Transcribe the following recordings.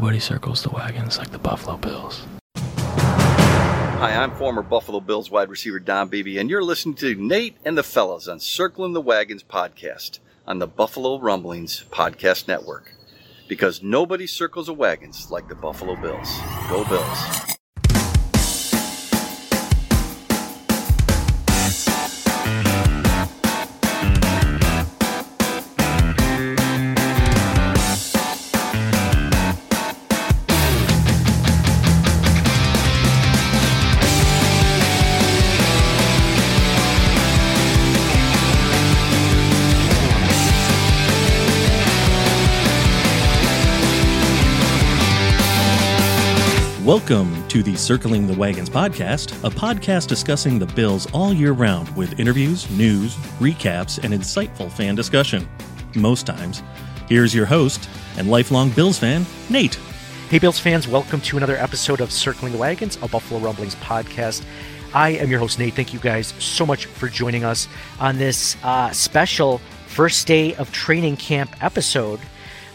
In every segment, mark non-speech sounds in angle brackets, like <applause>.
Nobody circles the wagons like the Buffalo Bills. Hi, I'm former Buffalo Bills wide receiver Don Beebe, and you're listening to Nate and the Fellas on Circling the Wagons podcast on the Buffalo Rumblings Podcast Network. Because nobody circles the wagons like the Buffalo Bills. Go Bills. Welcome to the Circling the Wagons podcast, a podcast discussing the Bills all year round with interviews, news, recaps, and insightful fan discussion. Most times. Here's your host and lifelong Bills fan, Nate. Hey, Bills fans, welcome to another episode of Circling the Wagons, a Buffalo Rumblings podcast. I am your host, Nate. Thank you guys so much for joining us on this uh, special first day of training camp episode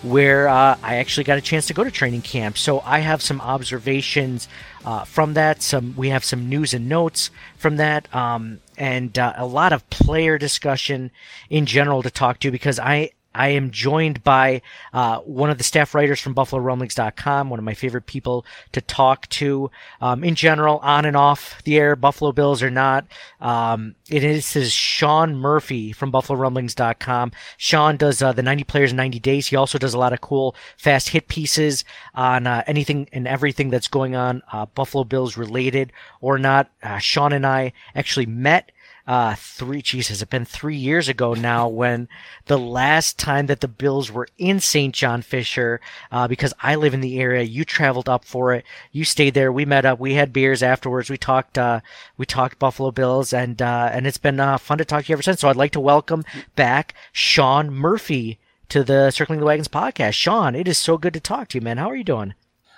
where uh, I actually got a chance to go to training camp. So I have some observations uh, from that. Some we have some news and notes from that, um, and uh, a lot of player discussion in general to talk to because I I am joined by uh, one of the staff writers from BuffaloRumblings.com, one of my favorite people to talk to um, in general, on and off the air, Buffalo Bills or not. Um, it is, is Sean Murphy from BuffaloRumblings.com. Sean does uh, the 90 players in 90 days. He also does a lot of cool fast hit pieces on uh, anything and everything that's going on uh, Buffalo Bills related or not. Uh, Sean and I actually met uh, three, Jesus, it's been three years ago now <laughs> when the last time that the Bills were in St. John Fisher, uh, because I live in the area, you traveled up for it. You stayed there. We met up. We had beers afterwards. We talked, uh, we talked Buffalo Bills and, uh, and it's been, uh, fun to talk to you ever since. So I'd like to welcome back Sean Murphy to the Circling the Wagons podcast. Sean, it is so good to talk to you, man. How are you doing?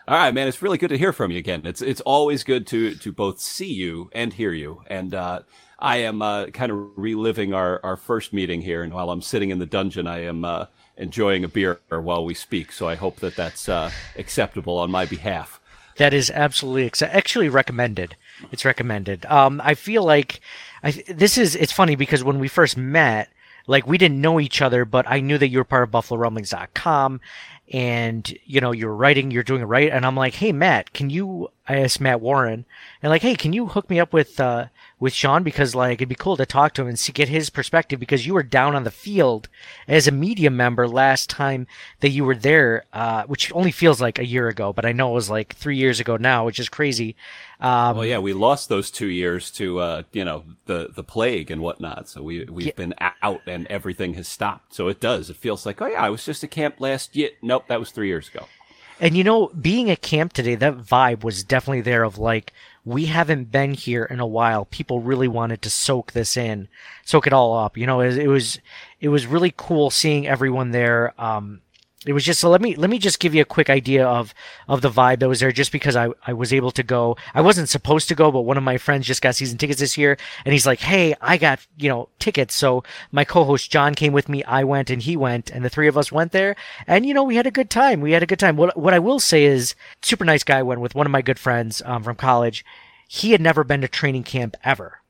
All right, man. It's really good to hear from you again. It's it's always good to to both see you and hear you. And uh, I am uh, kind of reliving our, our first meeting here, and while I'm sitting in the dungeon, I am uh, enjoying a beer while we speak. So I hope that that's uh, acceptable on my behalf. That is absolutely ex- actually recommended. It's recommended. Um, I feel like I, this is. It's funny because when we first met, like we didn't know each other, but I knew that you were part of BuffaloRumblings.com, and you know you're writing, you're doing it right, and I'm like, hey Matt, can you? I asked Matt Warren, and like, hey, can you hook me up with uh, with Sean because like it'd be cool to talk to him and see, get his perspective because you were down on the field as a media member last time that you were there, uh, which only feels like a year ago, but I know it was like three years ago now, which is crazy. Um, well, yeah, we lost those two years to uh, you know the the plague and whatnot, so we we've yeah. been out and everything has stopped. So it does. It feels like oh yeah, I was just at camp last year. Nope, that was three years ago. And you know, being at camp today, that vibe was definitely there of like, we haven't been here in a while. People really wanted to soak this in, soak it all up. You know, it, it was, it was really cool seeing everyone there. Um, it was just so let me let me just give you a quick idea of of the vibe that was there just because I, I was able to go I wasn't supposed to go but one of my friends just got season tickets this year and he's like hey I got you know tickets. So my co-host John came with me I went and he went and the three of us went there and you know we had a good time we had a good time. What what I will say is super nice guy went with one of my good friends um, from college. He had never been to training camp ever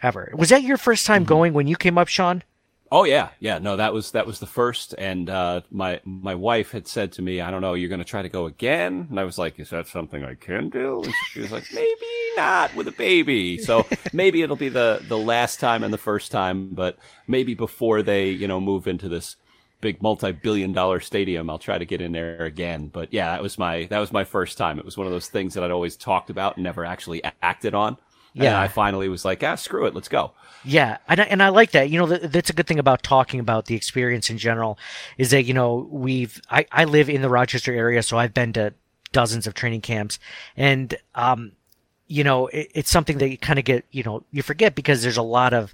ever. Was that your first time mm-hmm. going when you came up Sean Oh yeah, yeah. No, that was that was the first, and uh, my my wife had said to me, "I don't know, you're going to try to go again," and I was like, "Is that something I can do?" And she was like, "Maybe not with a baby." So maybe it'll be the the last time and the first time, but maybe before they you know move into this big multi-billion dollar stadium i'll try to get in there again but yeah that was my that was my first time it was one of those things that i'd always talked about and never actually acted on yeah. I finally was like, ah, screw it, let's go. Yeah, and I, and I like that. You know, that's a good thing about talking about the experience in general is that you know we've I I live in the Rochester area, so I've been to dozens of training camps, and um, you know, it, it's something that you kind of get you know you forget because there's a lot of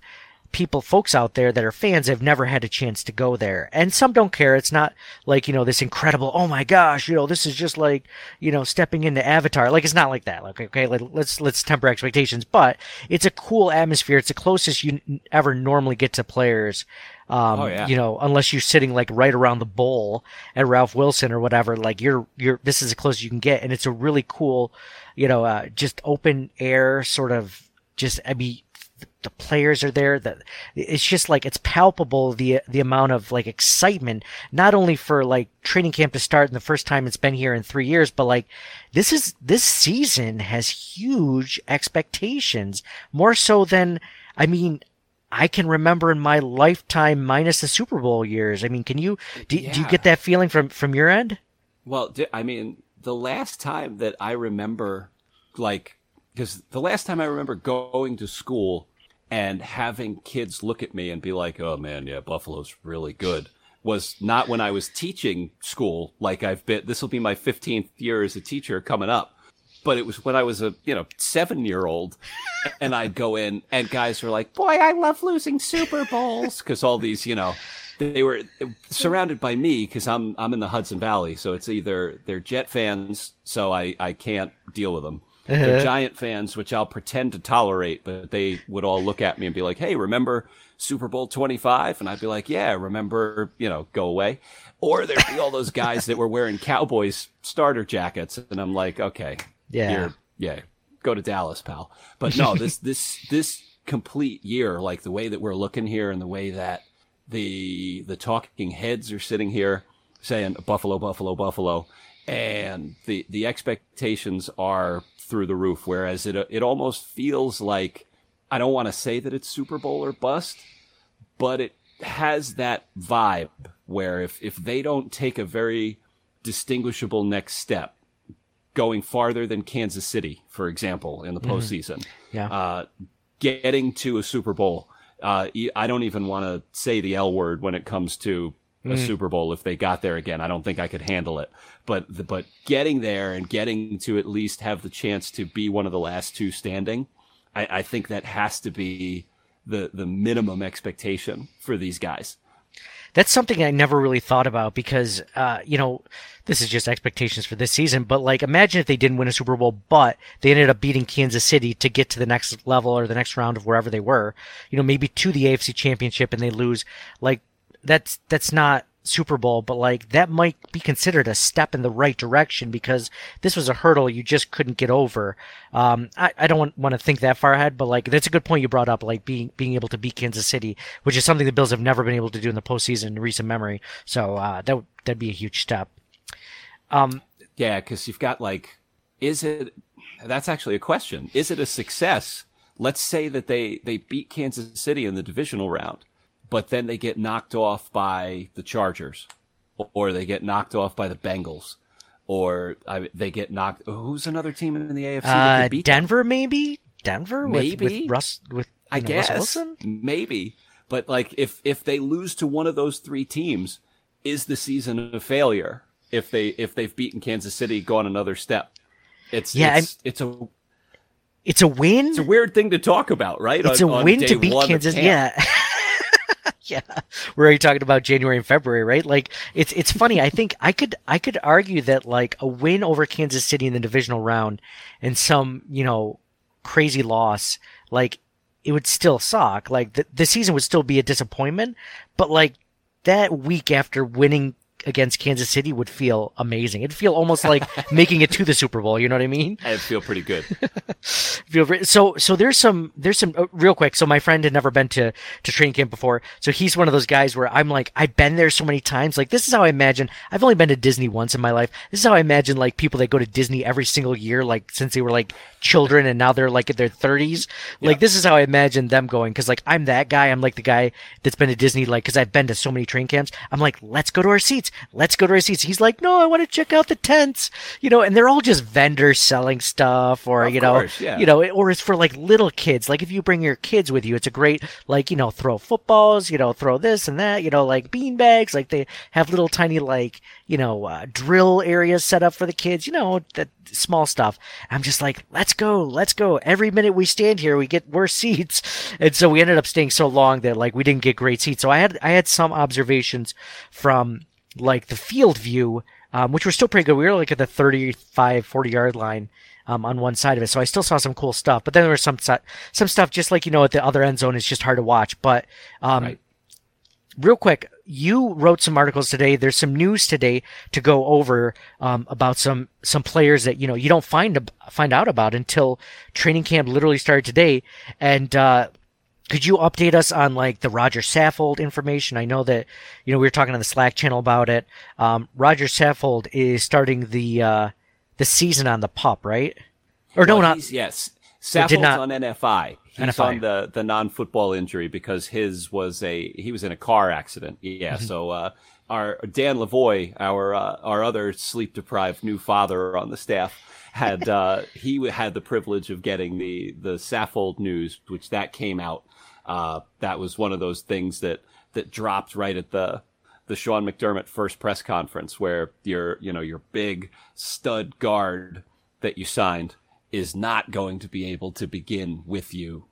people, folks out there that are fans have never had a chance to go there. And some don't care. It's not like, you know, this incredible, oh my gosh, you know, this is just like, you know, stepping into Avatar. Like, it's not like that. Like, okay, let, let's, let's temper expectations, but it's a cool atmosphere. It's the closest you n- ever normally get to players. Um, Oh, yeah. you know, unless you're sitting like right around the bowl at Ralph Wilson or whatever, like you're, you're, this is as close as you can get. And it's a really cool, you know, uh, just open air sort of just, I mean, the players are there that it's just like it's palpable the the amount of like excitement not only for like training camp to start and the first time it's been here in 3 years but like this is this season has huge expectations more so than I mean I can remember in my lifetime minus the Super Bowl years. I mean can you do, do you get that feeling from from your end? Well, I mean, the last time that I remember, like, because the last time I remember going to school and having kids look at me and be like, "Oh man, yeah, Buffalo's really good," was not when I was teaching school. Like I've been, this will be my fifteenth year as a teacher coming up. But it was when I was a you know seven year old, <laughs> and I'd go in and guys were like, "Boy, I love losing Super Bowls," because all these you know they were surrounded by me because I'm I'm in the Hudson Valley, so it's either they're Jet fans, so I I can't deal with them. They're uh-huh. Giant fans, which I'll pretend to tolerate, but they would all look at me and be like, "Hey, remember Super Bowl 25?" And I'd be like, "Yeah, remember, you know, go away." Or there'd be all those guys that were wearing Cowboys starter jackets, and I'm like, "Okay, Yeah. yeah, go to Dallas, pal." But no, this <laughs> this this complete year, like the way that we're looking here, and the way that the the talking heads are sitting here saying Buffalo, Buffalo, Buffalo, and the the expectations are through the roof. Whereas it it almost feels like I don't want to say that it's Super Bowl or bust, but it has that vibe where if if they don't take a very distinguishable next step, going farther than Kansas City, for example, in the postseason, Yeah. uh, getting to a Super Bowl. Uh, I don't even want to say the L word when it comes to a Super Bowl. If they got there again, I don't think I could handle it. But the, but getting there and getting to at least have the chance to be one of the last two standing, I, I think that has to be the the minimum expectation for these guys. That's something I never really thought about because, uh, you know, this is just expectations for this season. But like, imagine if they didn't win a Super Bowl, but they ended up beating Kansas City to get to the next level or the next round of wherever they were. You know, maybe to the AFC Championship and they lose. Like, that's that's not Super Bowl, but like that might be considered a step in the right direction because this was a hurdle you just couldn't get over. Um, I, I don't want, to think that far ahead, but like that's a good point you brought up, like being being able to beat Kansas City, which is something the Bills have never been able to do in the postseason in recent memory. So uh, that that'd be a huge step. Um, yeah, because you've got like, is it? That's actually a question. Is it a success? Let's say that they they beat Kansas City in the divisional round, but then they get knocked off by the Chargers, or they get knocked off by the Bengals, or I, they get knocked. Who's another team in the AFC Uh, could beat them? Denver, maybe Denver Maybe. with Russ with I know, guess Wilson. maybe, but like if if they lose to one of those three teams, is the season a failure? If they if they've beaten Kansas City, gone another step, it's Yeah, it's, it's a It's a win. it's a weird thing to talk about, right? It's On- a win to beat Kansas. Yeah. <laughs> <laughs> yeah. We're already talking about January and February, right? Like it's it's funny. I think I could I could argue that like a win over Kansas City in the divisional round and some, you know, crazy loss, like it would still suck. Like the the season would still be a disappointment, but like that week after winning against Kansas City would feel amazing. It'd feel almost like <laughs> making it to the Super Bowl, you know what I mean? It'd feel pretty good. <laughs> feel. So, so there's some, there's some, uh, real quick. So my friend had never been to, to training camp before. So he's one of those guys where I'm like, I've been there so many times. Like, this is how I imagine, I've only been to Disney once in my life. This is how I imagine like people that go to Disney every single year, like since they were like children and now they're like in their thirties. Like, this is how I imagine them going. Cause like, I'm that guy. I'm like the guy that's been to Disney, like, cause I've been to so many train camps. I'm like, let's go to our seats. Let's go to our seats. He's like, no, I want to check out the tents, you know, and they're all just vendors selling stuff or, Of you know, course, yeah. you know, or it's for like little kids. Like if you bring your kids with you, it's a great, like, you know, throw footballs, you know, throw this and that, you know, like bean bags. Like they have little tiny, like, you know, uh, drill areas set up for the kids, you know, that small stuff. I'm just like, let's go, let's go. Every minute we stand here, we get worse <laughs> seats. And so we ended up staying so long that like we didn't get great seats. So I had, I had some observations from like the field view, um, which was still pretty good. We were like at the 35, 40 yard line. Um, on one side of it, so I still saw some cool stuff. But then there was some some stuff just like you know at the other end zone is just hard to watch. But um, Right. real quick, you wrote some articles today. There's some news today to go over um, about some some players that you know you don't find find out about until training camp literally started today. And uh, could you update us on like the Roger Saffold information? I know that you know we were talking on the Slack channel about it. Um, Roger Saffold is starting the uh, the season on the pup, right? Or no, Well, not yes. Saffold's not- on NFI. He's NFI. on the, the non football injury because his was a he was in a car accident. Yeah. Mm-hmm. So uh, our Dan Lavoie, our uh, our other sleep deprived new father on the staff, had uh, he had the privilege of getting the the Saffold news, which that came out. Uh, that was one of those things that that dropped right at the the Sean McDermott first press conference where your you know your big stud guard that you signed is not going to be able to begin with you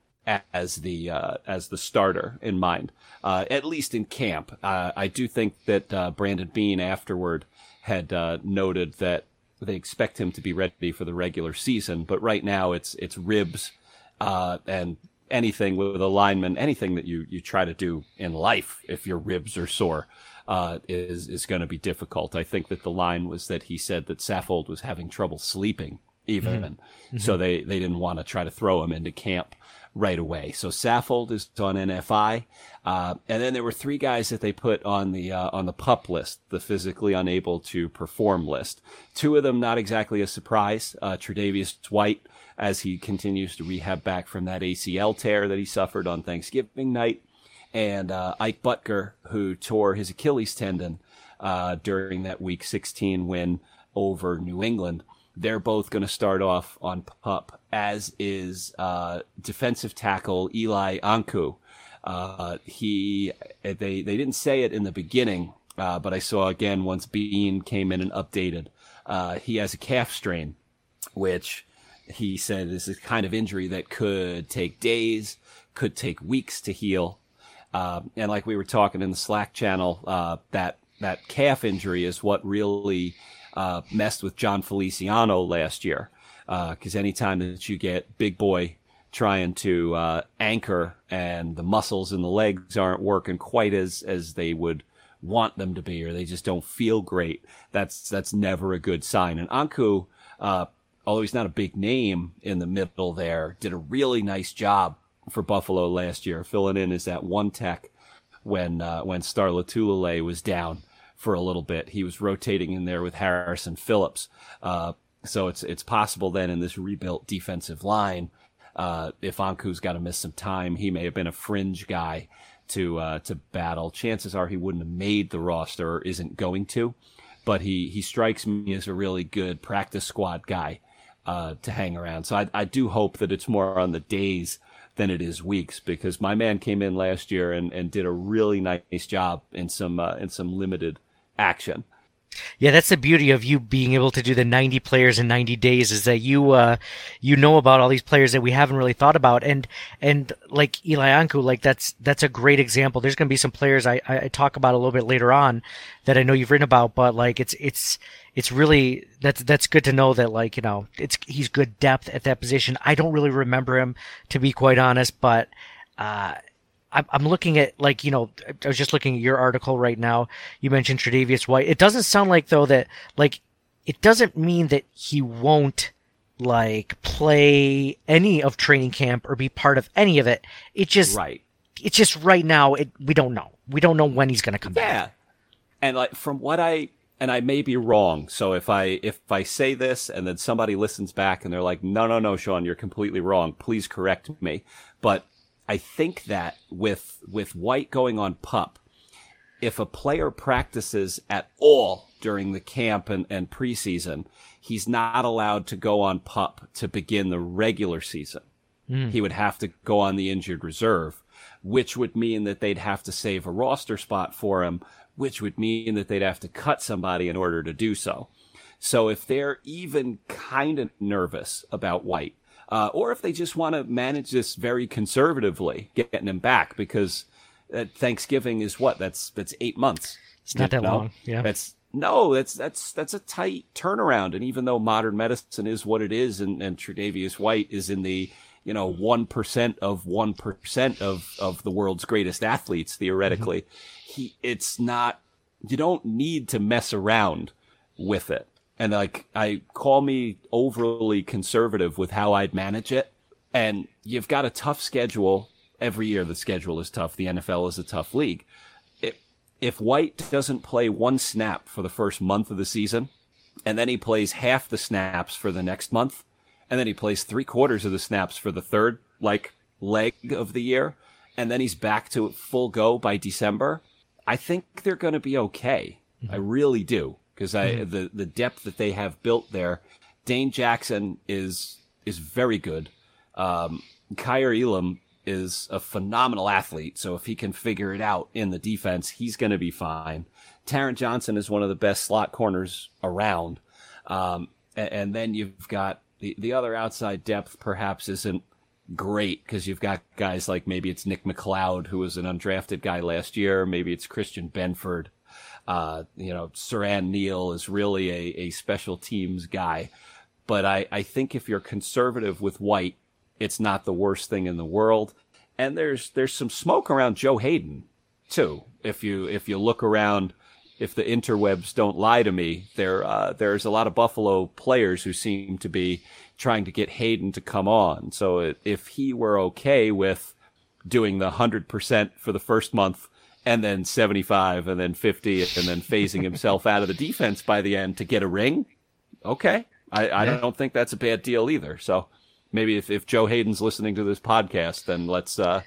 as the uh, as the starter in mind, uh, at least in camp. Uh, I do think that uh, Brandon Beane afterward had uh, noted that they expect him to be ready for the regular season, but right now it's it's ribs uh, and anything with a lineman, anything that you, you try to do in life, if your ribs are sore, uh, is, is going to be difficult. I think that the line was that he said that Saffold was having trouble sleeping even. So they, they didn't want to try to throw him into camp right away. So Saffold is on NFI. Uh, and then there were three guys that they put on the, uh, on the pup list, the physically unable to perform list. Two of them not exactly a surprise. Uh, Tre'Davious White, as he continues to rehab back from that ACL tear that he suffered on Thanksgiving night, and uh, Ike Boettger, who tore his Achilles tendon uh, during that Week 16 win over New England. They're both going to start off on pup, as is uh, defensive tackle Eli Ankou. Uh, he they they didn't say it in the beginning, uh, but I saw again once Beane came in and updated. Uh, he has a calf strain, which he said is a kind of injury that could take days, could take weeks to heal. Uh, and like we were talking in the Slack channel, uh, that that calf injury is what really uh, messed with Jon Feliciano last year. Uh, Because anytime that you get big boy trying to uh, anchor and the muscles in the legs aren't working quite as as they would want them to be, or they just don't feel great, that's that's never a good sign. And Ankou, uh, although he's not a big name in the middle there, did a really nice job for Buffalo last year, filling in as that one tech when uh, when Star Lotulelei was down for a little bit. He was rotating in there with Harrison Phillips. Uh, so it's it's possible then in this rebuilt defensive line, uh, if Ankou's got to miss some time, he may have been a fringe guy to uh, to battle. Chances are he wouldn't have made the roster or isn't going to, but he he strikes me as a really good practice squad guy uh, to hang around. So I, I do hope that it's more on the days than it is weeks because my man came in last year and, and did a really nice job in some uh, in some limited action. Yeah, that's the beauty of you being able to do the 90 players in 90 days is that you uh you know about all these players that we haven't really thought about and and like Eli Ankou like that's that's a great example. There's going to be some players I I talk about a little bit later on that I know you've written about but like it's it's it's really that's that's good to know that like, you know, it's he's good depth at that position. I don't really remember him to be quite honest, but uh I'm, I'm looking at like you know I was just looking at your article right now. You mentioned Tre'Davious White. It doesn't sound like though that like it doesn't mean that he won't like play any of training camp or be part of any of it. It just Right. it's just right now it we don't know. We don't know when he's going to come Yeah. back. Yeah, and like from what I and I may be wrong. So if I if I say this and then somebody listens back and they're like, "No, no, no, Sean, you're completely wrong. Please correct me." But I think that with with White going on pup, if a player practices at all during the camp and, and preseason, he's not allowed to go on pup to begin the regular season. Hmm. He would have to go on the injured reserve, which would mean that they'd have to save a roster spot for him, which would mean that they'd have to cut somebody in order to do so. So if they're even kind of nervous about White, uh, or if they just want to manage this very conservatively, getting him back, because uh, Thanksgiving is what? That's that's eight months. It's not You that long, yeah. That's no, that's that's that's a tight turnaround. And even though modern medicine is what it is, and, and Tre'Davious White is in the you know one percent of one percent of of the world's greatest athletes theoretically, he it's not. You don't need to mess around with it. And like I call me overly conservative with how I'd manage it. And you've got a tough schedule. Every year the schedule is tough. The NFL is a tough league if, if White doesn't play one snap for the first month of the season, and then he plays half the snaps for the next month, and then he plays three quarters of the snaps for the third like leg of the year, and then he's back to full go by December, I think they're going to be okay. Mm-hmm. I really do because I the the depth that they have built there. Dane Jackson is is very good. Um, Kaiir Elam is a phenomenal athlete, so if he can figure it out in the defense, he's going to be fine. Taron Johnson is one of the best slot corners around. Um, and, and then you've got the, the other outside depth perhaps isn't great because you've got guys like maybe it's Nick McCloud, who was an undrafted guy last year. Maybe it's Christian Benford. Uh, you know, Siran Neal is really a, a special teams guy. But I, I think if you're conservative with White, it's not the worst thing in the world. And there's there's some smoke around Joe Haden too. If you if you look around, if the interwebs don't lie to me, there uh, there's a lot of Buffalo players who seem to be trying to get Haden to come on. So if he were okay with doing the hundred percent for the first month and then 75 and then 50 and then phasing himself out of the defense by the end to get a ring. Okay. I, I don't think that's a bad deal either. So maybe if, if Joe Haden's listening to this podcast, then let's, uh,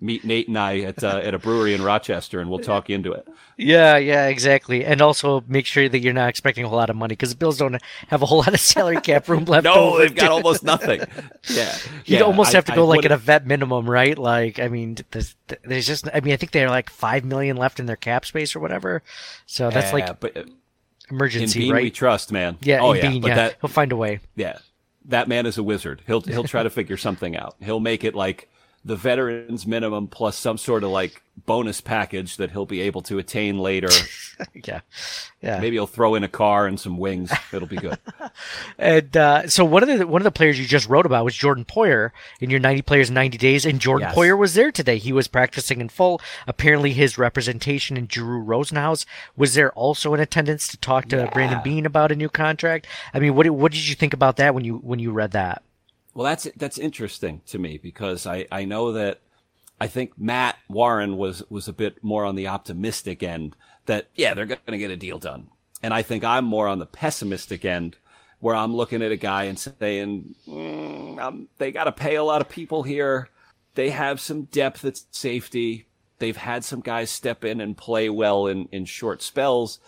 meet Nate and I at, uh, at a brewery in Rochester and we'll talk into it. Yeah, yeah, exactly. And also make sure that you're not expecting a whole lot of money because the Bills don't have a whole lot of salary cap room <laughs> left No, over. they've got almost nothing. <laughs> Yeah. You'd Yeah, almost I- have to I go like would've- at a vet minimum, right? Like, I mean, there's, there's just, I mean, I think they're like five million left in their cap space or whatever. So that's Yeah, like but uh, in emergency, Beane we trust, man. yeah, oh in yeah, Beane, but yeah, that he'll find a way. yeah, that man is a wizard. He'll he'll try to <laughs> figure something out. He'll make it like the veterans minimum plus some sort of like bonus package that he'll be able to attain later. <laughs> yeah, yeah. Maybe he'll throw in a car and some wings. It'll be good. <laughs> And uh, so one of the one of the players you just wrote about was Jordan Poyer in your 90 players in 90 days, and Jordan Yes. Poyer was there today. He was practicing in full. Apparently, his representation in Drew Rosenhaus was there also in attendance to talk to Brandon Beane about a new contract. I mean, what what did you think about that when you when you read that? Well, that's that's interesting to me because I, I know that I think Matt Warren was was a bit more on the optimistic end that yeah they're going to get a deal done, and I think I'm more on the pessimistic end where I'm looking at a guy and saying mm, um, they got to pay a lot of people here. They have some depth at safety. They've had some guys step in and play well in in short spells.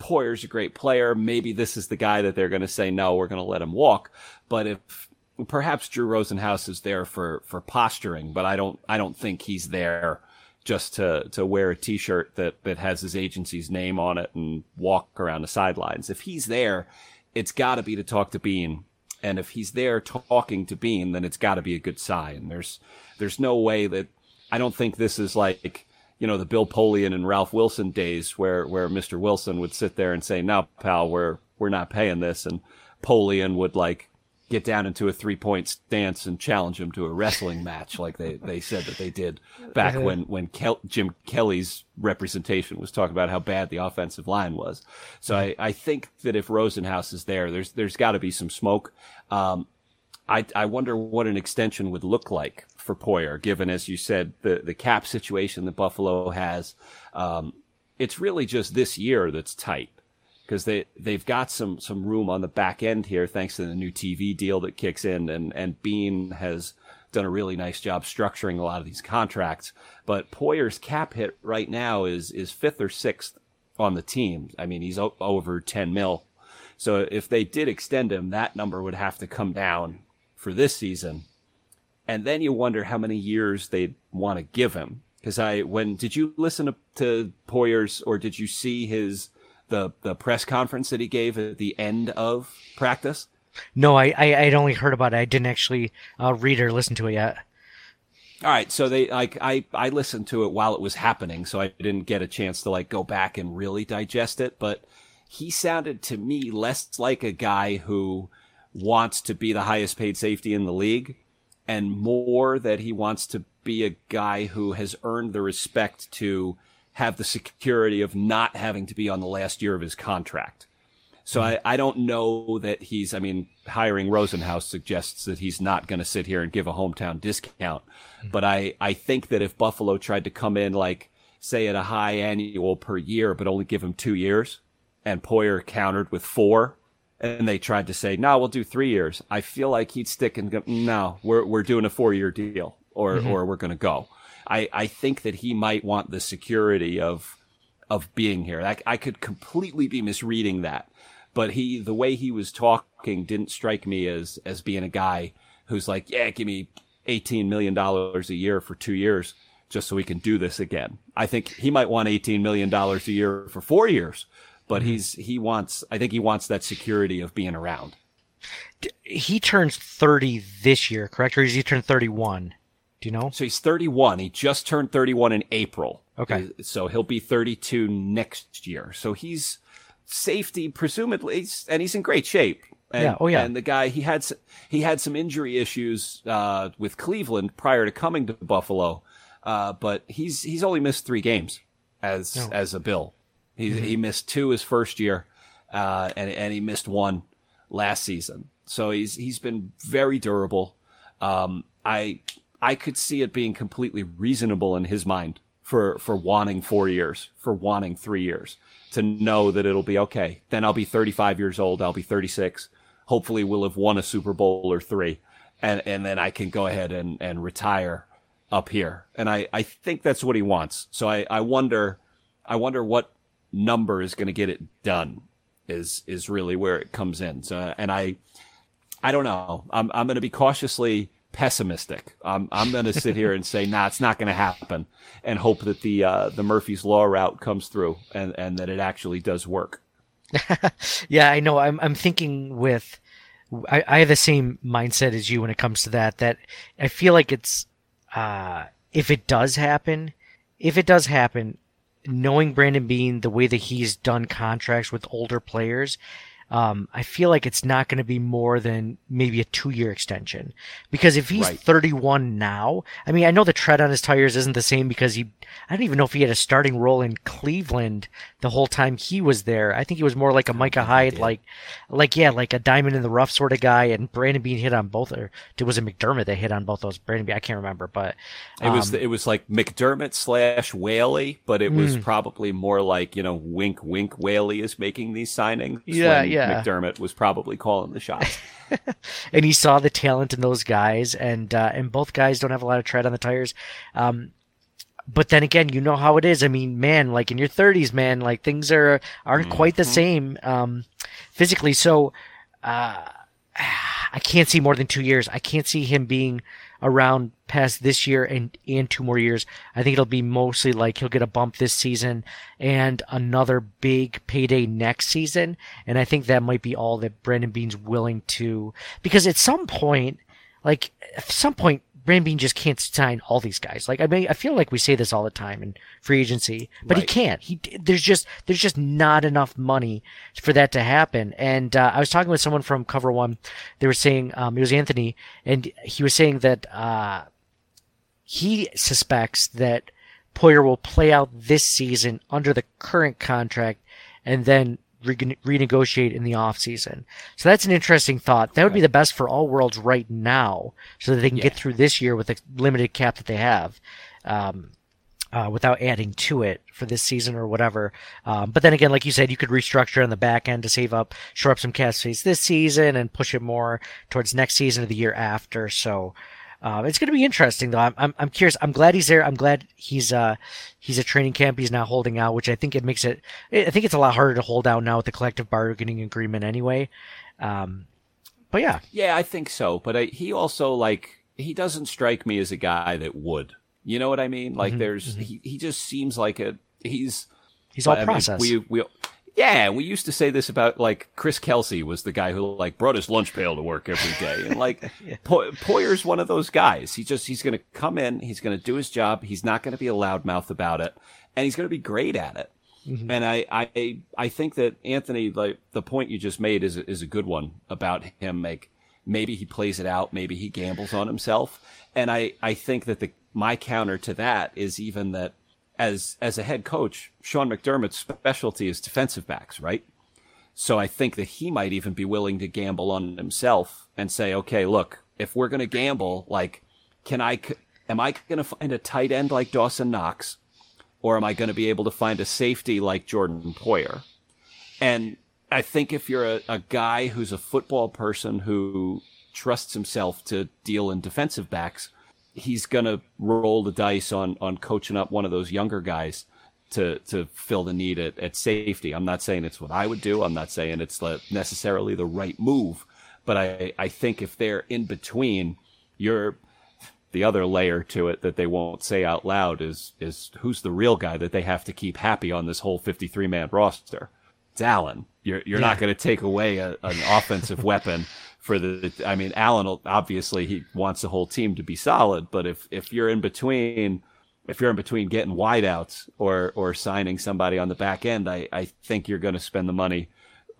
Poyer's a great player. Maybe this is the guy that they're going to say, no, we're going to let him walk. But if perhaps Drew Rosenhaus is there for, for posturing, but I don't, I don't think he's there just to, to wear a t-shirt that, that has his agency's name on it and walk around the sidelines. If he's there, it's got to be to talk to Beane. And if he's there talking to Beane, then it's got to be a good sign. There's, there's no way that I don't think this is like, you know, the Bill Polian and Ralph Wilson days where, where Mr. Wilson would sit there and say, no, pal, we're, we're not paying this. And Polian would like get down into a three point stance and challenge him to a wrestling match like they, they said that they did back when, when Kel- Jim Kelly's representation was talking about how bad the offensive line was. So I, I think that if Rosenhaus is there, there's, there's got to be some smoke. Um, I, I wonder what an extension would look like for Poyer, given, as you said, the, the cap situation that Buffalo has. Um, it's really just this year that's tight because they, they've got some, some room on the back end here thanks to the new TV deal that kicks in and, and Beane has done a really nice job structuring a lot of these contracts. But Poyer's cap hit right now is is fifth or sixth on the team. I mean, he's o- over 10 mil. So if they did extend him, that number would have to come down for this season. And then you wonder how many years they'd want to give him. Because I, when did you listen to, to Poyer's or did you see his the the press conference that he gave at the end of practice? No, I, I I'd only heard about it. I didn't actually uh, read or listen to it yet. All right, so they like I I listened to it while it was happening, so I didn't get a chance to like go back and really digest it. But he sounded to me less like a guy who wants to be the highest paid safety in the league, and more that he wants to be a guy who has earned the respect to have the security of not having to be on the last year of his contract. So I, I don't know that he's, I mean, hiring Rosenhaus suggests that he's not going to sit here and give a hometown discount. Mm-hmm. But I, I think that if Buffalo tried to come in like, say at a high annual per year, but only give him two years and Poyer countered with four and they tried to say, no, we'll do three years. I feel like he'd stick and go, no, we're, we're doing a four year deal or, mm-hmm. or we're going to go. I, I think that he might want the security of, of being here. I, I could completely be misreading that but he the way he was talking didn't strike me as as being a guy who's like, yeah, give me eighteen million dollars a year for two years just so we can do this again. I think he might want eighteen million dollars a year for four years, but mm-hmm. he's he wants I think he wants that security of being around. He turns thirty this year, correct? Or is he turned thirty-one? Do you know? So he's 31. He just turned 31 in April. Okay. So he'll be 32 next year. So he's safety, presumably, and he's in great shape. And, Yeah, oh, yeah. And the guy he had he had some injury issues uh, with Cleveland prior to coming to Buffalo, uh, but he's he's only missed three games as Oh. as a Bill. He Mm-hmm. he missed two his first year, uh, and and he missed one last season. So he's he's been very durable. Um, I I could see it being completely reasonable in his mind for for wanting four years, for wanting three years, to know that it'll be okay. Then I'll be 35 years old. I'll be 36. Hopefully, we'll have won a Super Bowl or three, and and then I can go ahead and and retire up here. And I I think that's what he wants. So I I wonder I wonder what number is going to get it done. Is is really where it comes in. So and I I don't know. I'm I'm going to be cautiously pessimistic. I'm I'm going to sit here and say, nah, it's not going to happen, and hope that the uh, the Murphy's Law route comes through and and that it actually does work. <laughs> Yeah, I know. I'm I'm thinking with I, I have the same mindset as you when it comes to that. That I feel like it's uh if it does happen, if it does happen, knowing Brandon Beane the way that he's done contracts with older players, um, I feel like it's not going to be more than maybe a two year extension. Because if he's Right. 31 now, I mean, I know the tread on his tires isn't the same because he, I don't even know if he had a starting role in Cleveland the whole time he was there. I think he was more like a Micah Hyde, like, like, yeah, like a diamond in the rough sort of guy. And Brandon Beane hit on both, or it was a McDermott that hit on both those. Brandon Beane, I can't remember, but It was um, it was like McDermott slash Whaley, but it was probably more like you know wink wink Whaley is making these signings. Yeah, when yeah. McDermott was probably calling the shots. <laughs> and he saw the talent in those guys, and uh, and both guys don't have a lot of tread on the tires. Um, but then again, you know how it is. I mean, man, like in your 30s, man, like things are aren't quite the same um, physically. So uh, I can't see more than two years. I can't see him being around past this year and and two more years. I think it'll be mostly like he'll get a bump this season and another big payday next season. And I think that might be all that Brandon Beane's willing to because at some point, like at some point, Brandon Beane just can't sign all these guys. Like I mean, I feel like we say this all the time in free agency, but he can't. He there's just there's just not enough money for that to happen. And uh, I was talking with someone from Cover One. They were saying um, it was Anthony, and he was saying that uh, he suspects that Poyer will play out this season under the current contract, and then re- renegotiate in the off season. So that's an interesting thought. That would be the best for all worlds right now, so that they can get through this year with the limited cap that they have. Um, uh, without adding to it for this season or whatever. Um, but then again, like you said, you could restructure on the back end to save up, shore up some cap space this season and push it more towards next season or the year after. So, Um, it's going to be interesting though. I'm, I'm, I'm curious. I'm glad he's there. I'm glad he's, uh, he's at training camp. He's not holding out, which I think it makes it, I think it's a lot harder to hold out now with the collective bargaining agreement anyway. Um, but yeah. Yeah, I think so. But I, he also like, he doesn't strike me as a guy that would, you know what I mean? Like Mhm, there's, he, he just seems like a, he's, He's all I mean, process. we, we, yeah, we used to say this about like Chris Kelsay was the guy who like brought his lunch pail to work every day, and like <laughs> po- Poyer's one of those guys. He just he's going to come in, he's going to do his job, he's not going to be a loudmouth about it, and he's going to be great at it. Mhm. And I, I I think that Anthony, like the point you just made, is is a good one about him. Like maybe he plays it out, maybe he gambles on himself, and I I think that the my counter to that is even that as as a head coach, Sean McDermott's specialty is defensive backs, right? So I think that he might even be willing to gamble on himself and say, okay, look, if we're going to gamble, like, can I, am I going to find a tight end like Dawson Knox? Or am I going to be able to find a safety like Jordan Poyer? And I think if you're a, a guy who's a football person who trusts himself to deal in defensive backs, he's going to roll the dice on, on coaching up one of those younger guys to, to fill the need at, at safety. I'm not saying it's what I would do. I'm not saying it's necessarily the right move, but I, I think if they're in between, you're, the other layer to it that they won't say out loud is is who's the real guy that they have to keep happy on this whole 53 man roster. It's Allen. You're you're not going to take away a, an offensive weapon for the. I mean, Allen obviously he wants the whole team to be solid, but if if you're in between. If you're in between getting wideouts or or signing somebody on the back end, I, I think you're going to spend the money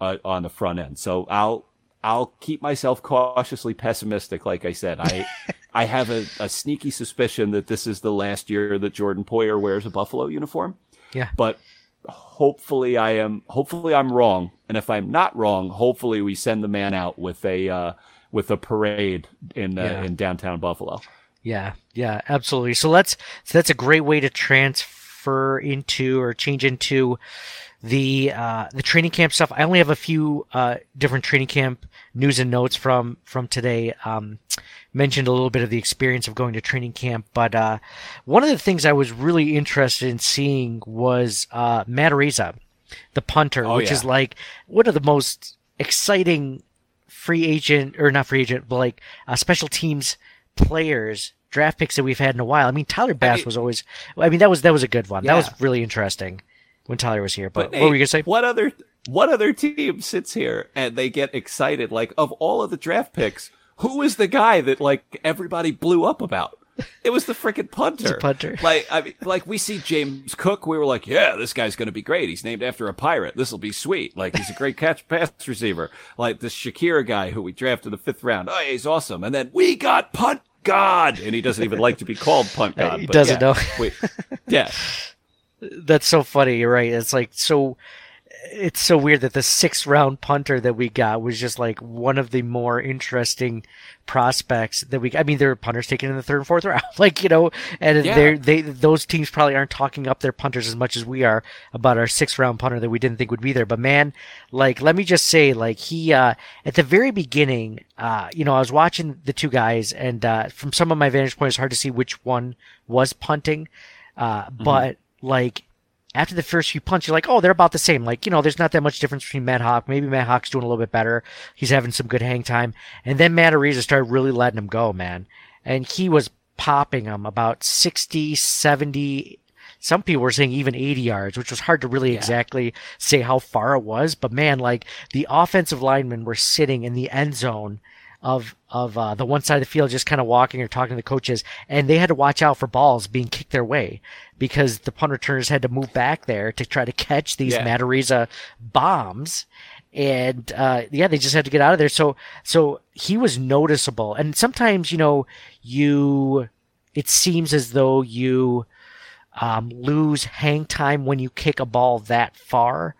uh, on the front end. So I'll I'll keep myself cautiously pessimistic. Like I said, I <laughs> I have a, a sneaky suspicion that this is the last year that Jordan Poyer wears a Buffalo uniform. Yeah. But hopefully I am hopefully I'm wrong. And if I'm not wrong, hopefully we send the man out with a uh, with a parade in uh, Yeah. in downtown Buffalo. Yeah, yeah, absolutely. So let's so that's a great way to transfer into or change into the uh, the training camp stuff. I only have a few uh, different training camp news and notes from from today. Um, mentioned a little bit of the experience of going to training camp, but uh, one of the things I was really interested in seeing was uh, Matt Araiza, the punter, Oh, which yeah. is like one of the most exciting free agent or not free agent, but like uh, special teams players draft picks that we've had in a while. I mean, Tyler Bass mean- was always. I mean, that was that was a good one. That was really interesting when Tyler was here. But, But what were Nate, you gonna say? What other what other team sits here and they get excited? Like of all of the draft picks, who is the guy that like everybody blew up about? It was the freaking punter. punter. <laughs> Like I mean, like we see James Cook, we were like, yeah, this guy's going to be great. He's named after a pirate. This will be sweet. Like he's a great catch <laughs> pass receiver. Like this Shakir guy who we drafted in the fifth round. Oh, he's awesome. And then we got punt god, and he doesn't even like to be called punt <laughs> god. he but doesn't yeah, know. we- yeah. That's so funny. You're right. It's like so. It's so weird that the sixth round punter that we got was just like one of the more interesting prospects that we. I mean, there are punters taken in the third and fourth round, <laughs> like you know, and Yeah. they're they those teams probably aren't talking up their punters as much as we are about our sixth round punter that we didn't think would be there. But man, like let me just say, like he uh at the very beginning, uh, you know, I was watching the two guys, and uh, from some of my vantage point, it's hard to see which one was punting. Uh, but like after the first few punches, you're like, oh, they're about the same. Like, you know, there's not that much difference between Matt Haack. Maybe Matt Haack's doing a little bit better. He's having some good hang time. And then Matt Araiza started really letting him go, man. And he was popping him about 60, 70, some people were saying even 80 yards, which was hard to really exactly say how far it was. But man, like the offensive linemen were sitting in the end zone of of uh, the one side of the field, just kind of walking or talking to the coaches, and they had to watch out for balls being kicked their way because the punt returners had to move back there to try to catch these Yeah. Matt Araiza bombs. And uh, yeah, they just had to get out of there. So so he was noticeable, and sometimes you know you it seems as though you um, lose hang time when you kick a ball that far.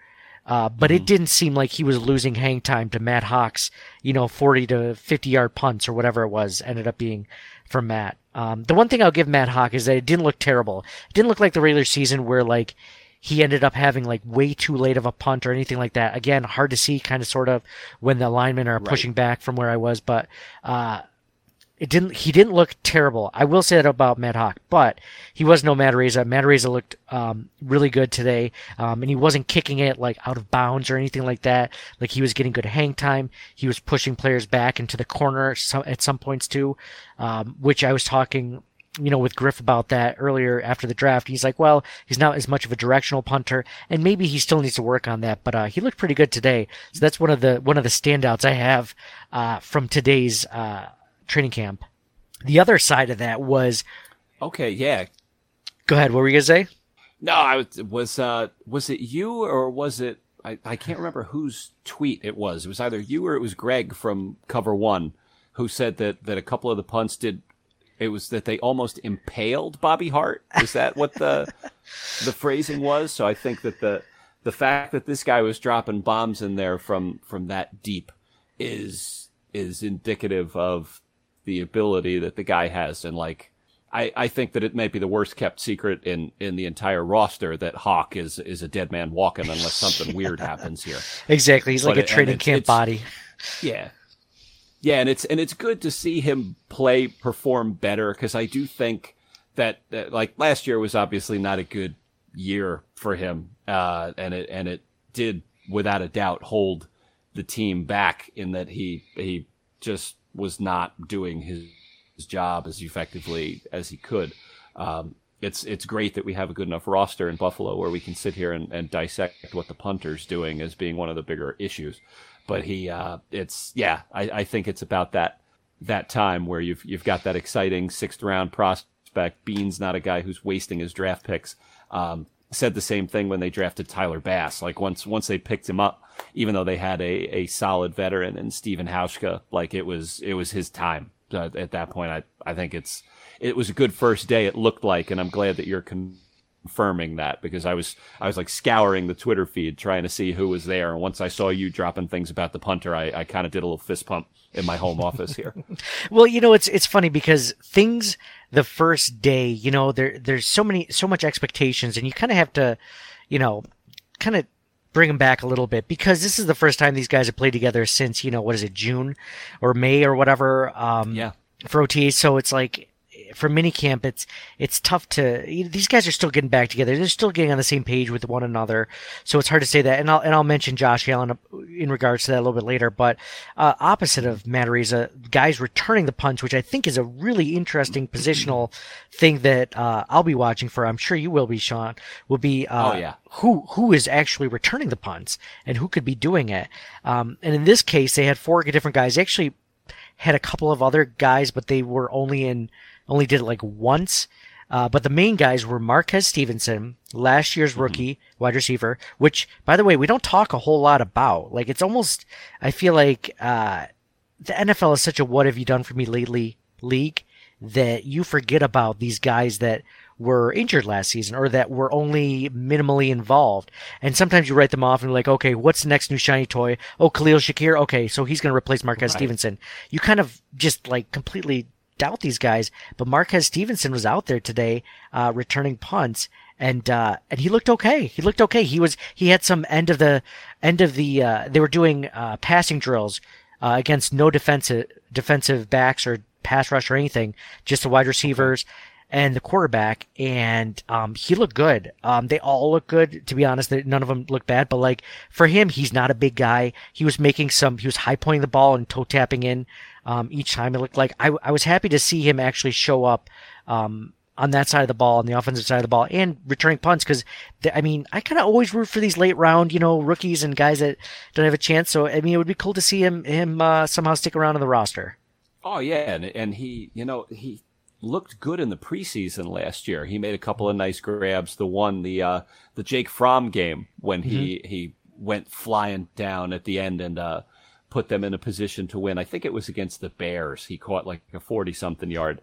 Uh, but it didn't seem like he was losing hang time to Matt Haack's, you know, 40 to 50 yard punts or whatever it was ended up being for Matt. Um, the one thing I'll give Matt Haack is that it didn't look terrible. It didn't look like the regular season where like he ended up having like way too late of a punt or anything like that. Again, hard to see kind of sort of when the linemen are pushing back from where I was, but, uh, it didn't he didn't look terrible. I will say that about Haack, but he was no Matt Araiza. Looked um, really good today, um, and he wasn't kicking it like out of bounds or anything like that. Like he was getting good hang time. He was pushing players back into the corner at some points too, um, which I was talking you know, with Griff about that earlier after the draft. He's like, well, he's not as much of a directional punter, and maybe he still needs to work on that. But uh, he looked pretty good today, so that's one of the one of the standouts I have uh, from today's uh, training camp. The other side of that was okay. Yeah, go ahead. What were you gonna say? No, I was was uh, was it you or was it I, I can't remember whose tweet it was. It was either you or it was Greg from Cover One who said that that a couple of the punts did it was that they almost impaled Bobby Hart. Is that what the <laughs> the phrasing was? So I think that the the fact that this guy was dropping bombs in there from from that deep is is indicative of the ability that the guy has and like I, I think that it may be the worst kept secret in, in the entire roster that Hawk is is a dead man walking unless something weird <laughs> happens here. Exactly, he's but like a training camp it's, body. Yeah, yeah, and it's and it's good to see him play perform better because I do think that, that, like last year was obviously not a good year for him, uh, and it and it did without a doubt hold the team back in that he he just was not doing his, his job as effectively as he could. Um, it's it's great that we have a good enough roster in Buffalo where we can sit here and, and dissect what the punter's doing as being one of the bigger issues. But he uh, it's yeah I, I think it's about that that time where you've you've got that exciting sixth round prospect. Beane's not a guy who's wasting his draft picks. Um, said the same thing when they drafted tyler bass. Like once once they picked him up even though they had a, a solid veteran and steven hauschka like it was it was his time. Uh, at that point i i think it's it was a good first day it looked like and i'm glad that you're con- confirming that because I was I was like scouring the Twitter feed trying to see who was there. And once I saw you dropping things about the punter, I, I kind of did a little fist pump in my home office here. <laughs> well, you know, it's it's funny because things the first day, you know, there there's so many so much expectations, and you kind of have to, you know, kind of bring them back a little bit because this is the first time these guys have played together since you know what is it June or May or whatever. Um, yeah. For OTA, so it's like for minicamp, it's it's tough to. These guys are still getting back together. They're still getting on the same page with one another. So it's hard to say that. And I'll and I'll mention Josh Allen in regards to that a little bit later. But uh, opposite of Matt Araiza, guys returning the punch, which I think is a really interesting positional thing that uh, I'll be watching for. I'm sure you will be, Sean. Will be uh, oh yeah who who is actually returning the punts and who could be doing it. Um, and in this case, they had four different guys. They actually had a couple of other guys, but they were only in only did it like once. Uh, but the main guys were Marquez Stevenson, last year's mm-hmm. rookie mm-hmm. wide receiver, which, by the way, we don't talk a whole lot about. Like, it's almost, I feel like, uh, the NFL is such a what have you done for me lately league that you forget about these guys that were injured last season or that were only minimally involved. And sometimes you write them off and you're like, okay, what's the next new shiny toy? Oh, Khalil Shakir. Okay, so he's going to replace Marquez right. Stevenson. You kind of just like completely doubt these guys, but Marquez Stevenson was out there today, uh, returning punts, and uh, and he looked okay. He looked okay. He was he had some end of the end of the uh, they were doing uh, passing drills uh, against no defensive defensive backs or pass rush or anything, just the wide receivers and the quarterback, and um, he looked good. Um, they all look good, to be honest. None of them look bad, but like for him, he's not a big guy. He was making some, he was high pointing the ball and toe tapping in um, each time. It looked like I, I was happy to see him actually show up um, on that side of the ball, on the offensive side of the ball, and returning punts. Because I mean, I kind of always root for these late round, you know, rookies and guys that don't have a chance. So I mean, it would be cool to see him him uh, somehow stick around in the roster. Oh yeah, and and he, you know, he looked good in the preseason last year. He made a couple of nice grabs. The one, the uh, the Jake Fromm game when he mm-hmm. he went flying down at the end and uh, put them in a position to win. I think it was against the Bears. He caught like a forty something yard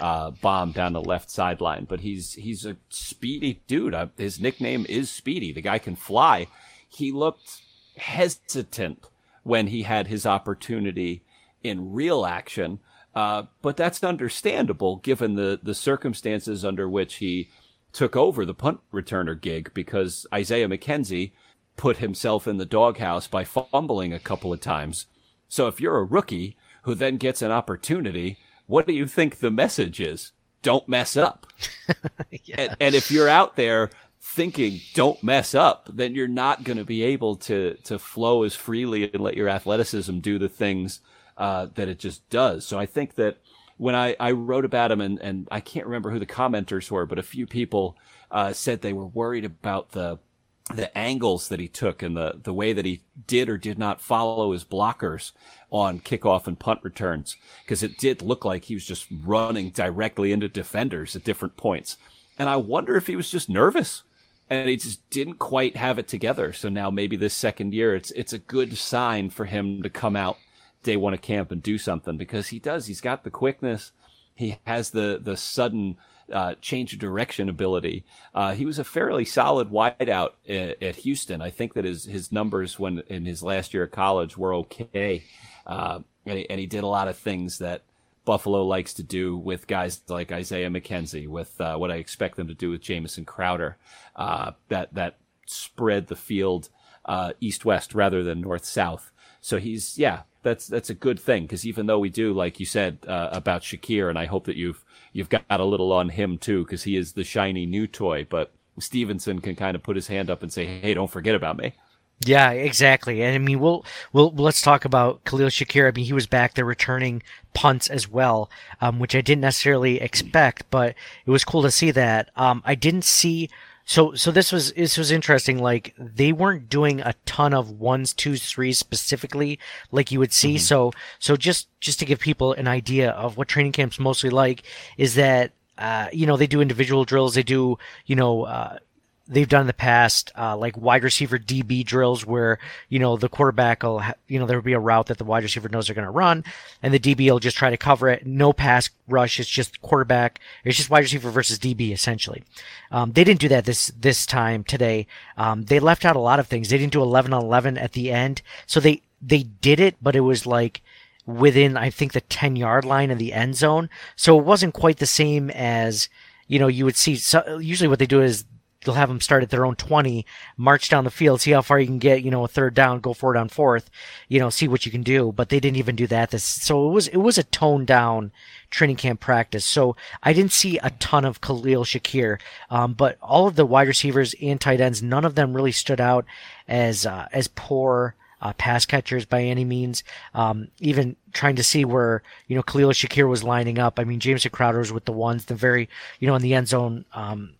uh, bomb down the left sideline. But he's he's a speedy dude. Uh, his nickname is Speedy. The guy can fly. He looked hesitant when he had his opportunity in real action uh, but that's understandable given the, the circumstances under which he took over the punt returner gig because Isaiah McKenzie put himself in the doghouse by fumbling a couple of times. So if you're a rookie who then gets an opportunity what do you think the message is? Don't mess up. <laughs> yeah. and, and if you're out there thinking don't mess up, then you're not going to be able to to flow as freely and let your athleticism do the things uh, that it just does. So I think that when I, I wrote about him, and, and I can't remember who the commenters were, but a few people uh, said they were worried about the the angles that he took and the, the way that he did or did not follow his blockers on kickoff and punt returns. Cause it did look like he was just running directly into defenders at different points. And I wonder if he was just nervous and he just didn't quite have it together. So now maybe this second year, it's, it's a good sign for him to come out day one of camp and do something because he does. He's got the quickness. He has the, the sudden, uh, change of direction ability. Uh, he was a fairly solid wideout at, at, Houston. I think that his, his numbers when in his last year of college were okay. Uh, and, he, and, he, did a lot of things that Buffalo likes to do with guys like Isaiah McKenzie, with uh, what I expect them to do with Jamison Crowder, uh, that, that spread the field uh, east west rather than north south. So he's, yeah, that's that's a good thing because even though we do, like you said uh, about Shakir, and I hope that you've you've got a little on him too because he is the shiny new toy. But Stevenson can kind of put his hand up and say, "Hey, don't forget about me." Yeah, exactly. And I mean, we'll we'll let's talk about Khalil Shakir. I mean, he was back there returning punts as well, um, which I didn't necessarily expect, but it was cool to see that. Um, I didn't see so so this was this was interesting. Like they weren't doing a ton of ones, twos, threes specifically, like you would see. Mm-hmm. So so just just to give people an idea of what training camps mostly like is that uh, you know they do individual drills, they do you know uh, they've done in the past, uh, like wide receiver DB drills where, you know, the quarterback will, ha- you know, there will be a route that the wide receiver knows they're going to run and the DB will just try to cover it. No pass rush. It's just quarterback. It's just wide receiver versus DB essentially. Um, they didn't do that this, this time today. Um, they left out a lot of things. They didn't do 11 on 11 at the end. So they, they did it, but it was like, within, I think, the 10 yard line in the end zone. So it wasn't quite the same as, you know, you would see. So usually what they do is they'll have them start at their own 20, march down the field, see how far you can get, you know, a third down, go forward on fourth, you know, see what you can do. But they didn't even do that. This, so it was, it was a toned down training camp practice. So I didn't see a ton of Khalil Shakir. Um, but all of the wide receivers and tight ends, none of them really stood out as, uh, as poor, uh, pass catchers by any means. Um, even trying to see where, you know, Khalil Shakir was lining up. I mean, Jamison Crowder was with the ones, the very, you know, in the end zone, um,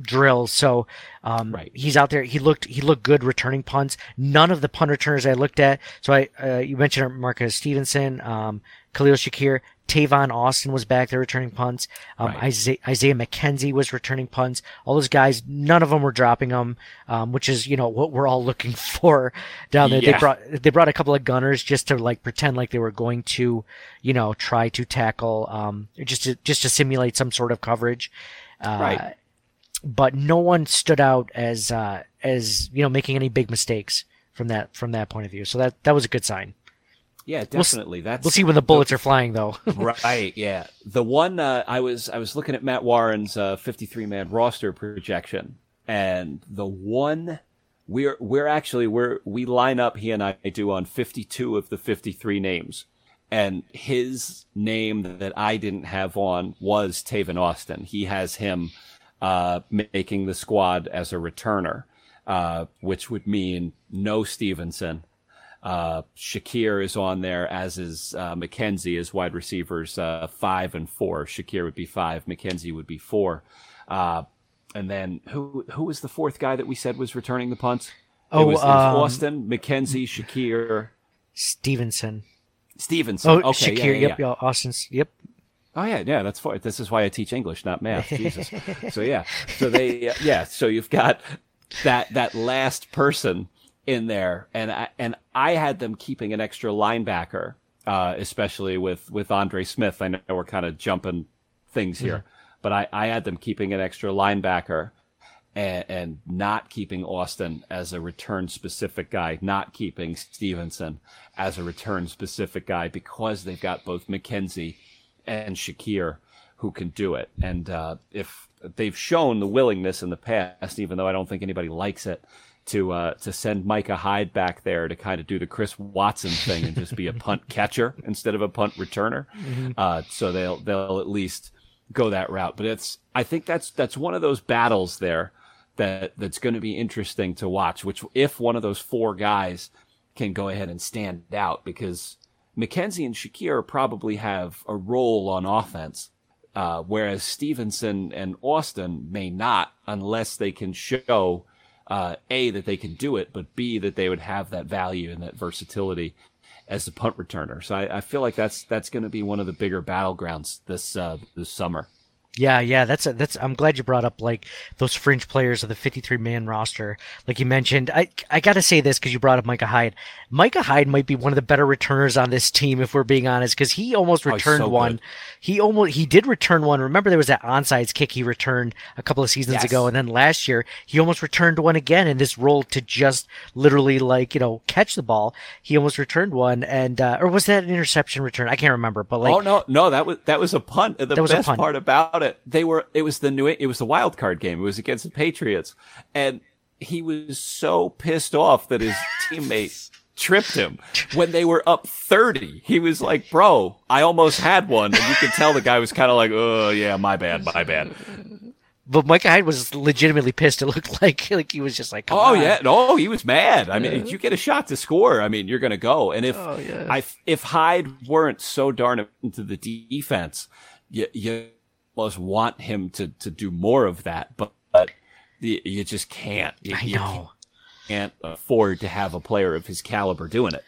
drills. So um, right. he's out there. He looked he looked good returning punts. None of the punt returners I looked at. So I uh, you mentioned Marquez Stevenson, um, Khalil Shakir, Tavon Austin was back there returning punts. Um, right. Isaiah, Isaiah, McKenzie was returning punts. All those guys, none of them were dropping them, um, which is you know what we're all <laughs> looking for down there. Yeah. They brought they brought a couple of gunners just to like pretend like they were going to you know try to tackle um, just to just to simulate some sort of coverage. Uh, right but no one stood out as uh, as you know making any big mistakes from that from that point of view. So that that was a good sign. Yeah, definitely. We'll, That's we'll see when the bullets are flying, though. <laughs> right. Yeah. The one uh, I was I was looking at Matt Warren's uh, 53 man roster projection, and the one we're we're actually we're we line up he and I do on 52 of the 53 names, and his name that I didn't have on was Tavon Austin. He has him uh, making the squad as a returner, uh, which would mean no Stevenson. Uh, Shakir is on there, as is uh, McKenzie as wide receivers uh, five and four. Shakir would be five, McKenzie would be four. Uh, and then who who was the fourth guy that we said was returning the punts? Oh, it was, it um, was Austin, McKenzie, Shakir, Stevenson. Stevenson. Oh, okay, Shakir. yeah, yeah, yep. yeah. Austin's. Yep. Oh yeah, yeah, that's fine. This is why I teach English, not math. Jesus. so yeah, <laughs> so they yeah, so you've got that that last person in there, and I, and I had them keeping an extra linebacker, uh, especially with with Andre Smith. I know we're kind of jumping things here, mm-hmm. but I I had them keeping an extra linebacker. And, and not keeping Austin as a return specific guy, not keeping Stevenson as a return specific guy because they've got both McKenzie and Shakir who can do it. And uh, if they've shown the willingness in the past, even though I don't think anybody likes it, to uh, to send Micah Hyde back there to kind of do the Chris Watson thing and just be a punt <laughs> catcher instead of a punt returner. Uh, so they'll they'll at least go that route. But it's I think that's that's one of those battles there that that's going to be interesting to watch. Which if one of those four guys can go ahead and stand out because McKenzie and Shakir probably have a role on offense. Uh, whereas Stevenson and Austin may not unless they can show uh, a that they can do it, but b that they would have that value and that versatility as a punt returner. So I, I feel like that's that's going to be one of the bigger battlegrounds this uh, this summer. Yeah, yeah, that's a, that's. I'm glad you brought up like those fringe players of the 53 man roster, like you mentioned. I I got to say this because you brought up Micah Hyde. Micah Hyde might be one of the better returners on this team if we're being honest, because he almost Oh, returned so one. good. He almost he did return one. Remember there was that onside kick he returned a couple of seasons Yes. ago, and then last year he almost returned one again in this role to just literally like you know catch the ball. He almost returned one, and uh, or was that an interception return? I can't remember, but like oh no, no, that was that was a punt. The That was a best punt. part about it, they were it was the new it was the wild card game. It was against the Patriots, and he was so pissed off that his <laughs> teammate tripped him when they were up thirty. He was like, "Bro, I almost had one," and you could tell the guy was kind of like, "Oh yeah, my bad, my bad." but Micah Hyde was legitimately pissed. It looked <laughs> like like he was just like, Oh on. yeah, no, he was mad. I mean, if you get a shot to score, I mean, you're going to go. And if oh, I, if Hyde weren't so darn into the defense, you you almost want him to to do more of that, but, but you, you just can't. You, I know. can't afford to have a player of his caliber doing it.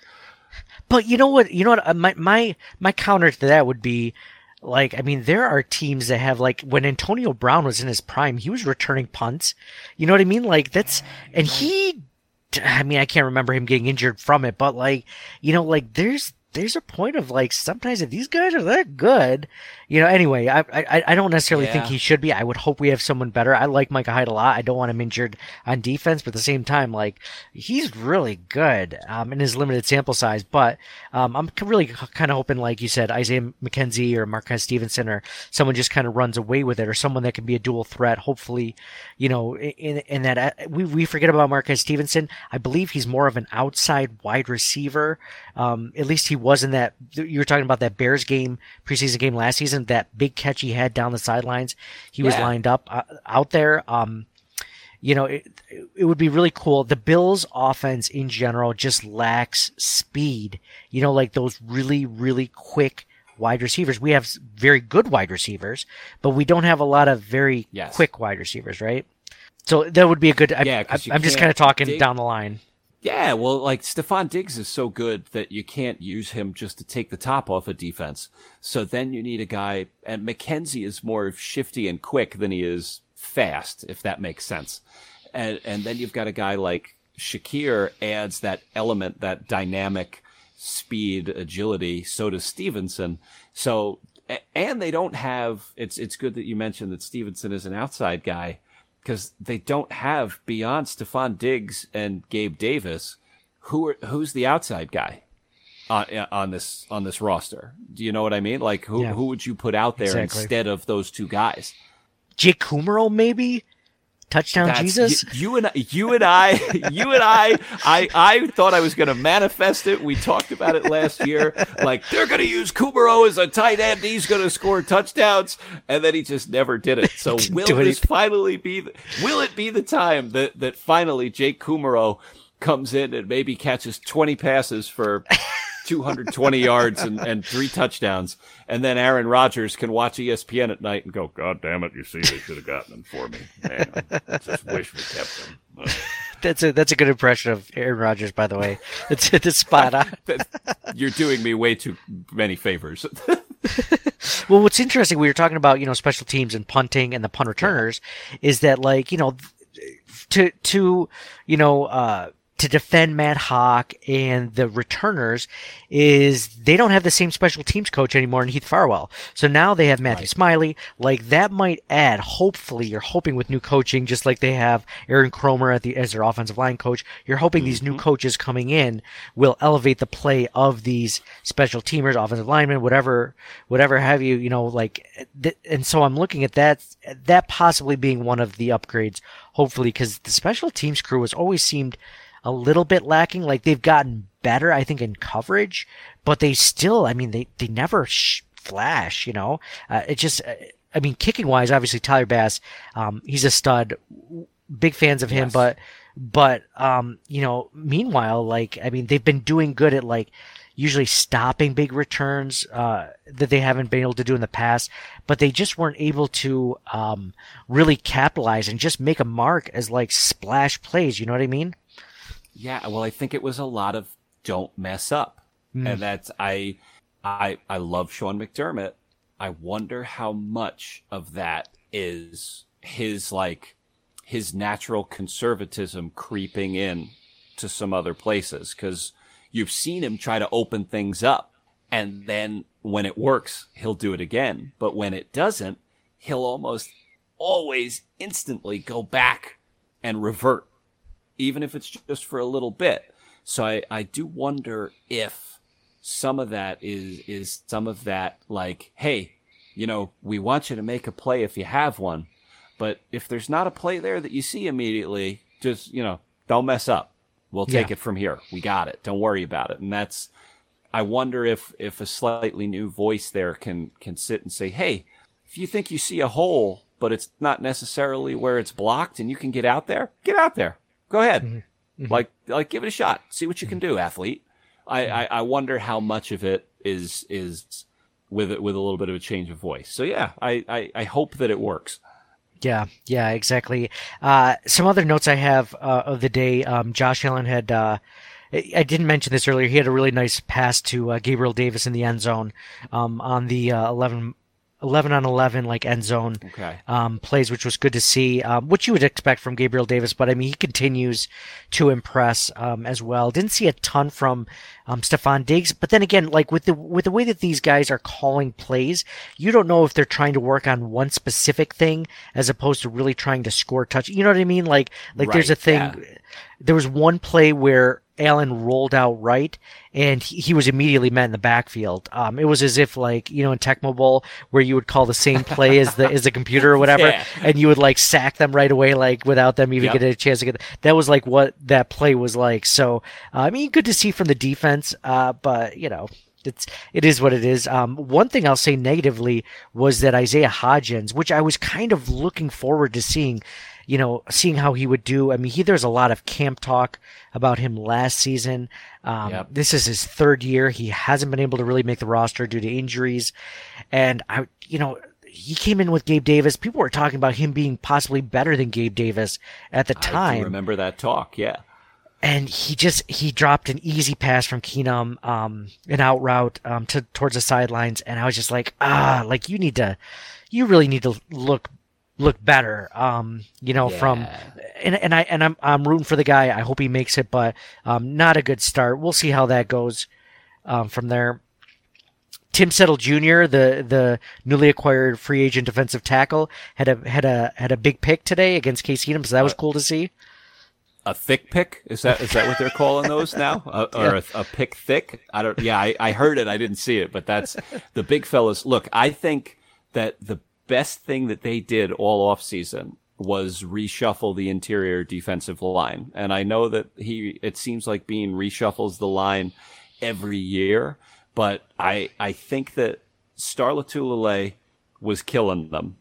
But you know what? You know what? Uh, my my my counter to that would be, like, I mean, there are teams that have like when Antonio Brown was in his prime, he was returning punts. You know what I mean? Like that's and he. I mean, I can't remember him getting injured from it, but like, you know, like there's there's a point of like sometimes if these guys are that good, you know. Anyway, I I I don't necessarily think he should be. I would hope we have someone better. I like Micah Hyde a lot. I don't want him injured on defense, but at the same time, like he's really good um, in his limited sample size. But um, I'm really kind of hoping, like you said, Isaiah McKenzie or Marquez Stevenson or someone just kind of runs away with it, or someone that can be a dual threat. Hopefully, you know, in in that uh, we we forget about Marquez Stevenson. I believe he's more of an outside wide receiver. Um, at least he was in that. You were talking about that Bears game, preseason game last season. That big catch he had down the sidelines. He was Yeah. lined up uh, out there. Um, you know, it, it would be really cool. The Bills offense in general just lacks speed. You know, like those really, really quick wide receivers. We have very good wide receivers, but we don't have a lot of very Yes. quick wide receivers, right? So that would be a good. I, Yeah, I, I'm just kind of talking dig- down the line. Yeah, well, like Stefon Diggs is so good that you can't use him just to take the top off a defense. So then you need a guy, and McKenzie is more shifty and quick than he is fast, if that makes sense. And and then you've got a guy like Shakir adds that element, that dynamic speed, agility. So does Stevenson. So and they don't have. It's it's good that you mentioned that Stevenson is an outside guy because they don't have beyond Stefon Diggs and Gabe Davis, who are who's the outside guy on on this on this roster? Do you know what I mean? Like who Yeah. who would you put out there Exactly. instead of those two guys? Jake Kummerow, maybe touchdown That's- Jesus. You, you and you and I, <laughs> you and I, I I thought I was going to manifest it. We talked about it last year. Like they're going to use Kummerow as a tight end. He's going to score touchdowns, and then he just never did it. So <laughs> will this anything. finally be? The, will it be the time that that finally Jake Kummerow comes in and maybe catches twenty passes for? 220 yards and, and three touchdowns, and then Aaron Rodgers can watch ESPN at night and go, "God damn it! You see, they should have gotten him for me. Man, I just wish we kept him." Uh, <laughs> That's a that's a good impression of Aaron Rodgers, by the way. It's <laughs> it's spot on. <laughs> you're doing me way too many favors. Well, what's interesting, we were talking about, you know, special teams and punting and the punt returners, is that like, you know, to to you know, uh to defend Matt Haack and the returners is they don't have the same special teams coach anymore in Heath Farwell. So now they have Matthew right. Smiley. Like that might add, hopefully, you're hoping with new coaching, just like they have Aaron Kromer at the, as their offensive line coach. You're hoping mm-hmm. these new mm-hmm. coaches coming in will elevate the play of these special teamers, offensive linemen, whatever, whatever have you, you know, like, th- and so I'm looking at that, that possibly being one of the upgrades, hopefully, because the special teams crew has always seemed, a little bit lacking. Like they've gotten better, I think, in coverage, but they still, I mean, they, they never sh- flash, you know, uh, it just, uh, I mean, kicking wise, obviously Tyler Bass, um, he's a stud. Big fans of him, yes. but, but, um, you know, meanwhile, like, I mean, they've been doing good at like, usually stopping big returns uh, that they haven't been able to do in the past, but they just weren't able to um, really capitalize and just make a mark as like splash plays. You know what I mean? Yeah, well, I think it was a lot of don't mess up, mm. and that's I, I, I love Sean McDermott. I wonder how much of that is his like his natural conservatism creeping in to some other places because you've seen him try to open things up and then when it works he'll do it again but when it doesn't he'll almost always instantly go back and revert even if it's just for a little bit. So I, I do wonder if some of that is, is some of that like, hey, you know, we want you to make a play if you have one. But if there's not a play there that you see immediately, just, you know, don't mess up. We'll take yeah. it from here. We got it. Don't worry about it. And that's, I wonder if, if a slightly new voice there can, can sit and say, Hey, if you think you see a hole, but it's not necessarily where it's blocked and you can get out there, get out there. Go ahead. Mm-hmm. mm-hmm. Like, like, give it a shot. See what you can do, athlete. I, I, I wonder how much of it is, is with it, with a little bit of a change of voice. So yeah, I, I, I hope that it works. Yeah, yeah, exactly. Uh, some other notes I have uh, of the day. Um, Josh Allen had. Uh, I didn't mention this earlier. He had a really nice pass to uh, Gabriel Davis in the end zone um, on the uh, 11 11 on 11 like end zone okay. um, plays, which was good to see. Um, which you would expect from Gabriel Davis, but I mean he continues to impress um, as well. Didn't see a ton from um, Stefon Diggs, but then again, like with the with the way that these guys are calling plays, you don't know if they're trying to work on one specific thing as opposed to really trying to score touch. You know what I mean? Like like right, there's a thing. Yeah. There was one play where Allen rolled out right, and he, he, was immediately met in the backfield. Um, it was as if like you know in Tecmo Bowl where you would call the same play as the as the computer or <laughs> whatever, yeah. and you would like sack them right away, like without them even yep. getting a chance to get. That was like what that play was like. So uh, I mean, good to see from the defense, uh, but you know. It's it is what it is. Um, one thing I'll say negatively was that Isaiah Hodgins, which I was kind of looking forward to seeing, you know, seeing how he would do. I mean, he, there's a lot of camp talk about him last season. Um, yep. This is his third year. He hasn't been able to really make the roster due to injuries. And I, you know, he came in with Gabe Davis. People were talking about him being possibly better than Gabe Davis at the time. I remember that talk, yeah. And he just he dropped an easy pass from Keenum, um, an out route um, to towards the sidelines, and I was just like, ah, like you need to, you really need to look look better. Um, you know, yeah. from and and I and I'm I'm rooting for the guy. I hope he makes it, but um, not a good start. We'll see how that goes um, from there. Tim Settle Jr., the the newly acquired free agent defensive tackle, had a had a had a big pick today against Case Keenum, so that was uh, cool to see. A thick pick is that is that what they're calling those now, <laughs> uh, or yeah. a, a, pick thick? I don't. Yeah, I, I heard it. I didn't see it, but that's the big fellas. Look, I think that the best thing that they did all off season was reshuffle the interior defensive line. And I know that he, it seems like Beane reshuffles the line every year, but I, I think that Star Lotulelei was killing them.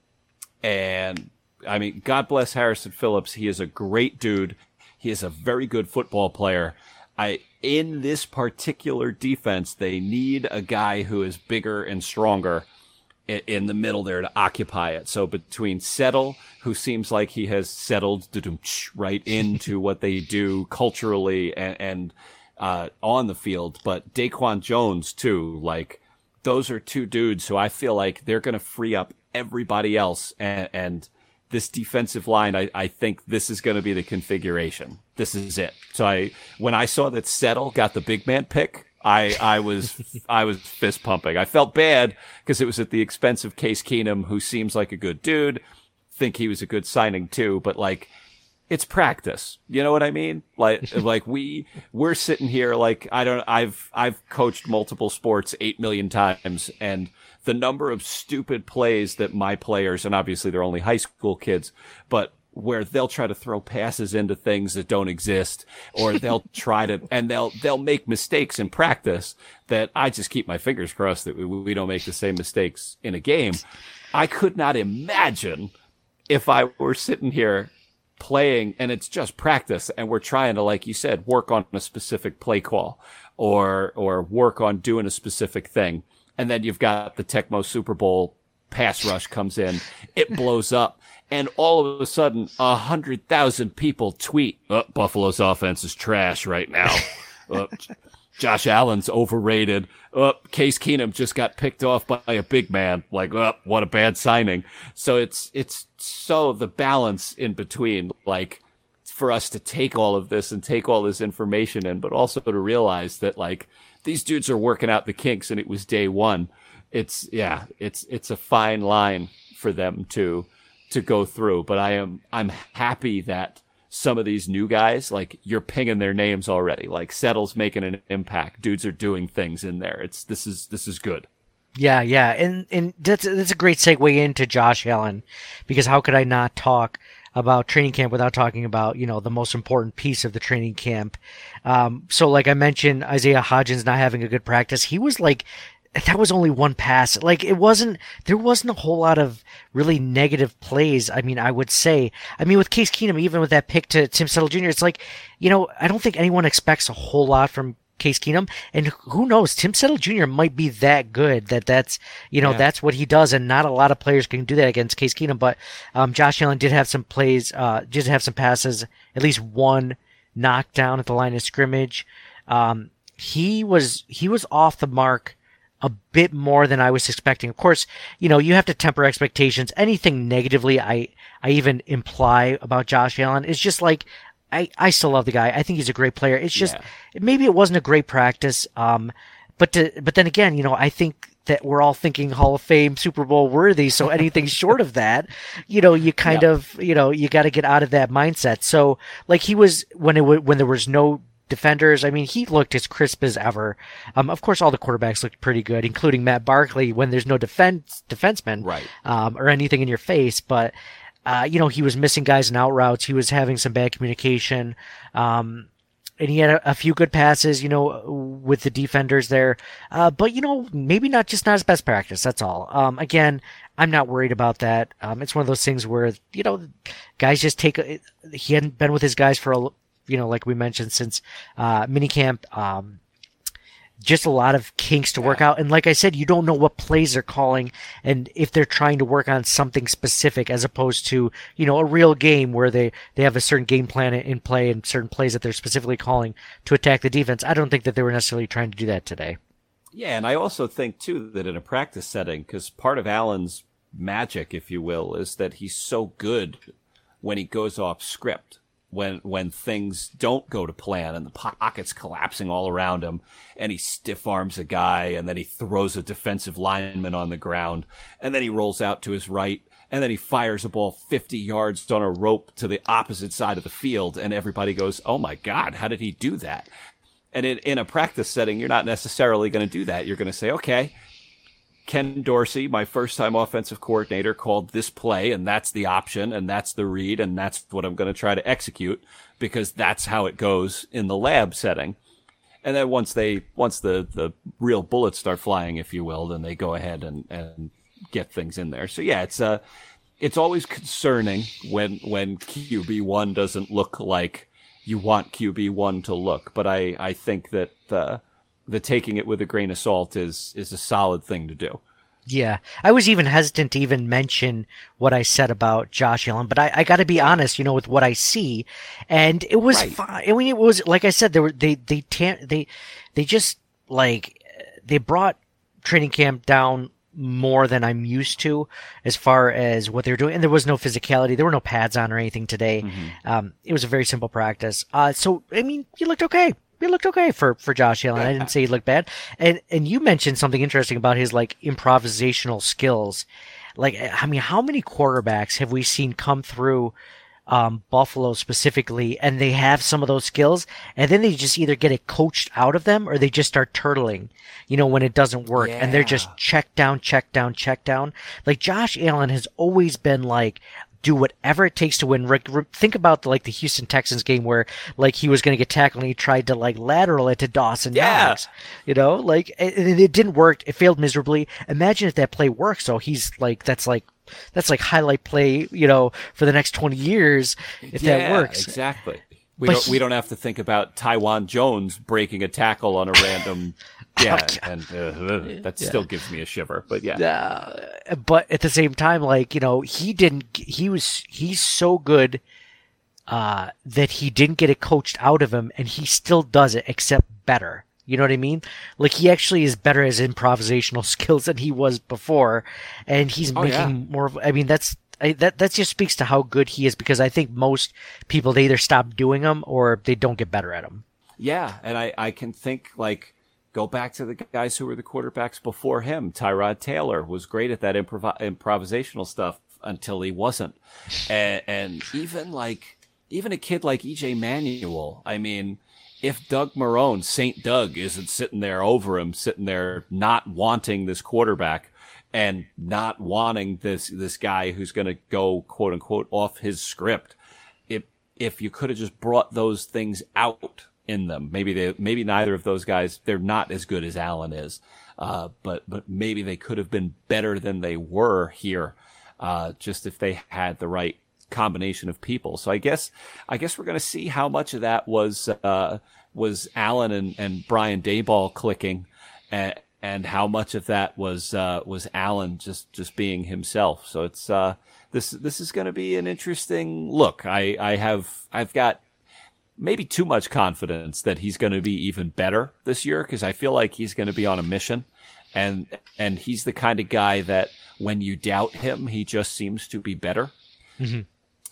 And I mean, God bless Harrison Phillips. He is a great dude. He is a very good football player. I, in this particular defense, they need a guy who is bigger and stronger in the middle there to occupy it. So between Settle, who seems like he has settled right <laughs> into what they do culturally and, and uh, on the field, but Daquan Jones too, like those are two dudes who I feel like they're going to free up everybody else and, and this defensive line, I, I think this is going to be the configuration. This is it. So I, when I saw that Settle got the big man pick, I, I was, I was fist pumping. I felt bad because it was at the expense of Case Keenum, who seems like a good dude. Think he was a good signing too, but like, it's practice. You know what I mean? Like, <laughs> like we, we're sitting here like, I don't, I've, I've coached multiple sports eight million times and the number of stupid plays that my players, and obviously they're only high school kids, but where they'll try to throw passes into things that don't exist or they'll <laughs> try to and they'll they'll make mistakes in practice that I just keep my fingers crossed that we, we don't make the same mistakes in a game. I could not imagine if I were sitting here playing and it's just practice and we're trying to like you said work on a specific play call or or work on doing a specific thing. And then you've got the Tecmo Super Bowl pass rush comes in, it blows up, and all of a sudden, a hundred thousand people tweet, oh, "Buffalo's offense is trash right now." oh, <laughs> Josh Allen's overrated. Oh, Case Keenum just got picked off by a big man. Like, oh, what a bad signing. So it's it's so the balance in between, like for us to take all of this and take all this information in, but also to realize that like these dudes are working out the kinks and it was day one. It's yeah, it's it's a fine line for them to to go through. But I am I'm happy that some of these new guys, like you're pinging their names already. Like Settle's making an impact. Dudes are doing things in there. It's this is this is good. Yeah, yeah, and and that's that's a great segue into Josh Allen, because how could I not talk about training camp without talking about you know the most important piece of the training camp um, so, like I mentioned, Isaiah Hodgins not having a good practice. He was like, that was only one pass. Like it wasn't, there wasn't a whole lot of really negative plays. I mean, I would say, I mean, with Case Keenum, even with that pick to Tim Settle Jr., it's like, you know, I don't think anyone expects a whole lot from Case Keenum. And who knows, Tim Settle Jr. might be that good that that's, you know, yeah. that's what he does. And not a lot of players can do that against Case Keenum. But, um, Josh Allen did have some plays, uh, did have some passes, at least one knockdown at the line of scrimmage. Um, he was he was off the mark a bit more than I was expecting. Of course, you know you have to temper expectations. Anything negatively I I even imply about Josh Allen is just like I I still love the guy. I think he's a great player. It's just yeah. maybe it wasn't a great practice. Um, but to, but then again, you know I think that we're all thinking Hall of Fame, Super Bowl worthy. So anything <laughs> short of that, you know, you kind yeah. of, you know, you got to get out of that mindset. So like he was when it w- when there was no defenders. I mean, he looked as crisp as ever. Um, of course, all the quarterbacks looked pretty good, including Matt Barkley when there's no defense defenseman, right, um, or anything in your face. But uh, you know, he was missing guys in out routes. He was having some bad communication. Um, and he had a, a, few good passes, you know, with the defenders there. Uh, but you know, maybe not just not his best practice. That's all. Um, again, I'm not worried about that. Um, it's one of those things where you know, guys just take. A, he hadn't been with his guys for a, you know, like we mentioned since uh, minicamp. Um, just a lot of kinks to work out. And like I said, you don't know what plays they're calling and if they're trying to work on something specific as opposed to, you know, a real game where they, they have a certain game plan in play and certain plays that they're specifically calling to attack the defense. I don't think that they were necessarily trying to do that today. Yeah. And I also think too that in a practice setting, because part of Allen's magic, if you will, is that he's so good when he goes off script when when things don't go to plan and the pocket's collapsing all around him and he stiff arms a guy and then he throws a defensive lineman on the ground and then he rolls out to his right and then he fires a ball 50 yards on a rope to the opposite side of the field and everybody goes oh my god how did he do that? And in, in a practice setting you're not necessarily going to do that. You're going to say okay Ken Dorsey, my first time offensive coordinator, called this play, and that's the option, and that's the read, and that's what I'm going to try to execute because that's how it goes in the lab setting. And then once they, once the, the real bullets start flying, if you will, then they go ahead and, and get things in there. So yeah, it's, uh, it's always concerning when, when QB1 doesn't look like you want QB1 to look. But I, I think that, uh, the taking it with a grain of salt is is a solid thing to do. Yeah, I was even hesitant to even mention what I said about Josh Allen, but I, I got to be honest, you know, with what I see, and it was right. fine. I mean, it was like I said, they were they they they they just like they brought training camp down more than I'm used to as far as what they were doing. And there was no physicality. There were no pads on or anything today. Um, it was a very simple practice. Uh, so, I mean, you looked okay. You looked okay for, for Josh Allen. I didn't say he looked bad. And, and you mentioned something interesting about his like improvisational skills. Like, I mean, how many quarterbacks have we seen come through um, Buffalo specifically, and they have some of those skills, and then they just either get it coached out of them or they just start turtling, you know, when it doesn't work, and they're just Yeah. check down, check down, check down. Like Josh Allen has always been like, do whatever it takes to win. Rick, Rick- think about the, like the Houston Texans game where like he was going to get tackled and he tried to like lateral it to Dawson Yeah. Knox. You know, like and and it didn't work. It failed miserably. Imagine if that play works. So he's like, that's like. That's like highlight play, you know, for the next twenty years if that works. exactly. We But don't he- we don't have to think about Taiwan Jones breaking a tackle on a random. <laughs> Yeah, and uh, that still gives me a shiver. But yeah, uh, but at the same time, like you know, he didn't. He was he's so good uh, that he didn't get it coached out of him, and he still does it, except better. You know what I mean? Like he actually is better as improvisational <laughs> skills than he was before, and he's Oh, making yeah. more. Of, I mean, that's. I, that that just speaks to how good he is because I think most people they either stop doing them or they don't get better at them. yeah, and I I can think like go back to the guys who were the quarterbacks before him. Tyrod Taylor was great at that improv- improvisational stuff until he wasn't, and, and even like even a kid like EJ Manuel. I mean. If Doug Marrone, St. Doug, isn't sitting there over him, sitting there not wanting this quarterback, and not wanting this this guy who's going to go quote unquote off his script. If if you could have just brought those things out in them, maybe they maybe neither of those guys they're not as good as Allen is, uh, but but maybe they could have been better than they were here, uh, just if they had the right combination of people. So I guess I guess we're going to see how much of that was uh, was Allen and, and Brian Daboll clicking, and, and how much of that was uh, was Allen just just being himself. So it's uh, this this is going to be an interesting look. I I have I've got maybe too much confidence that he's going to be even better this year because I feel like he's going to be on a mission, and and he's the kind of guy that when you doubt him, he just seems to be better. Mm-hmm.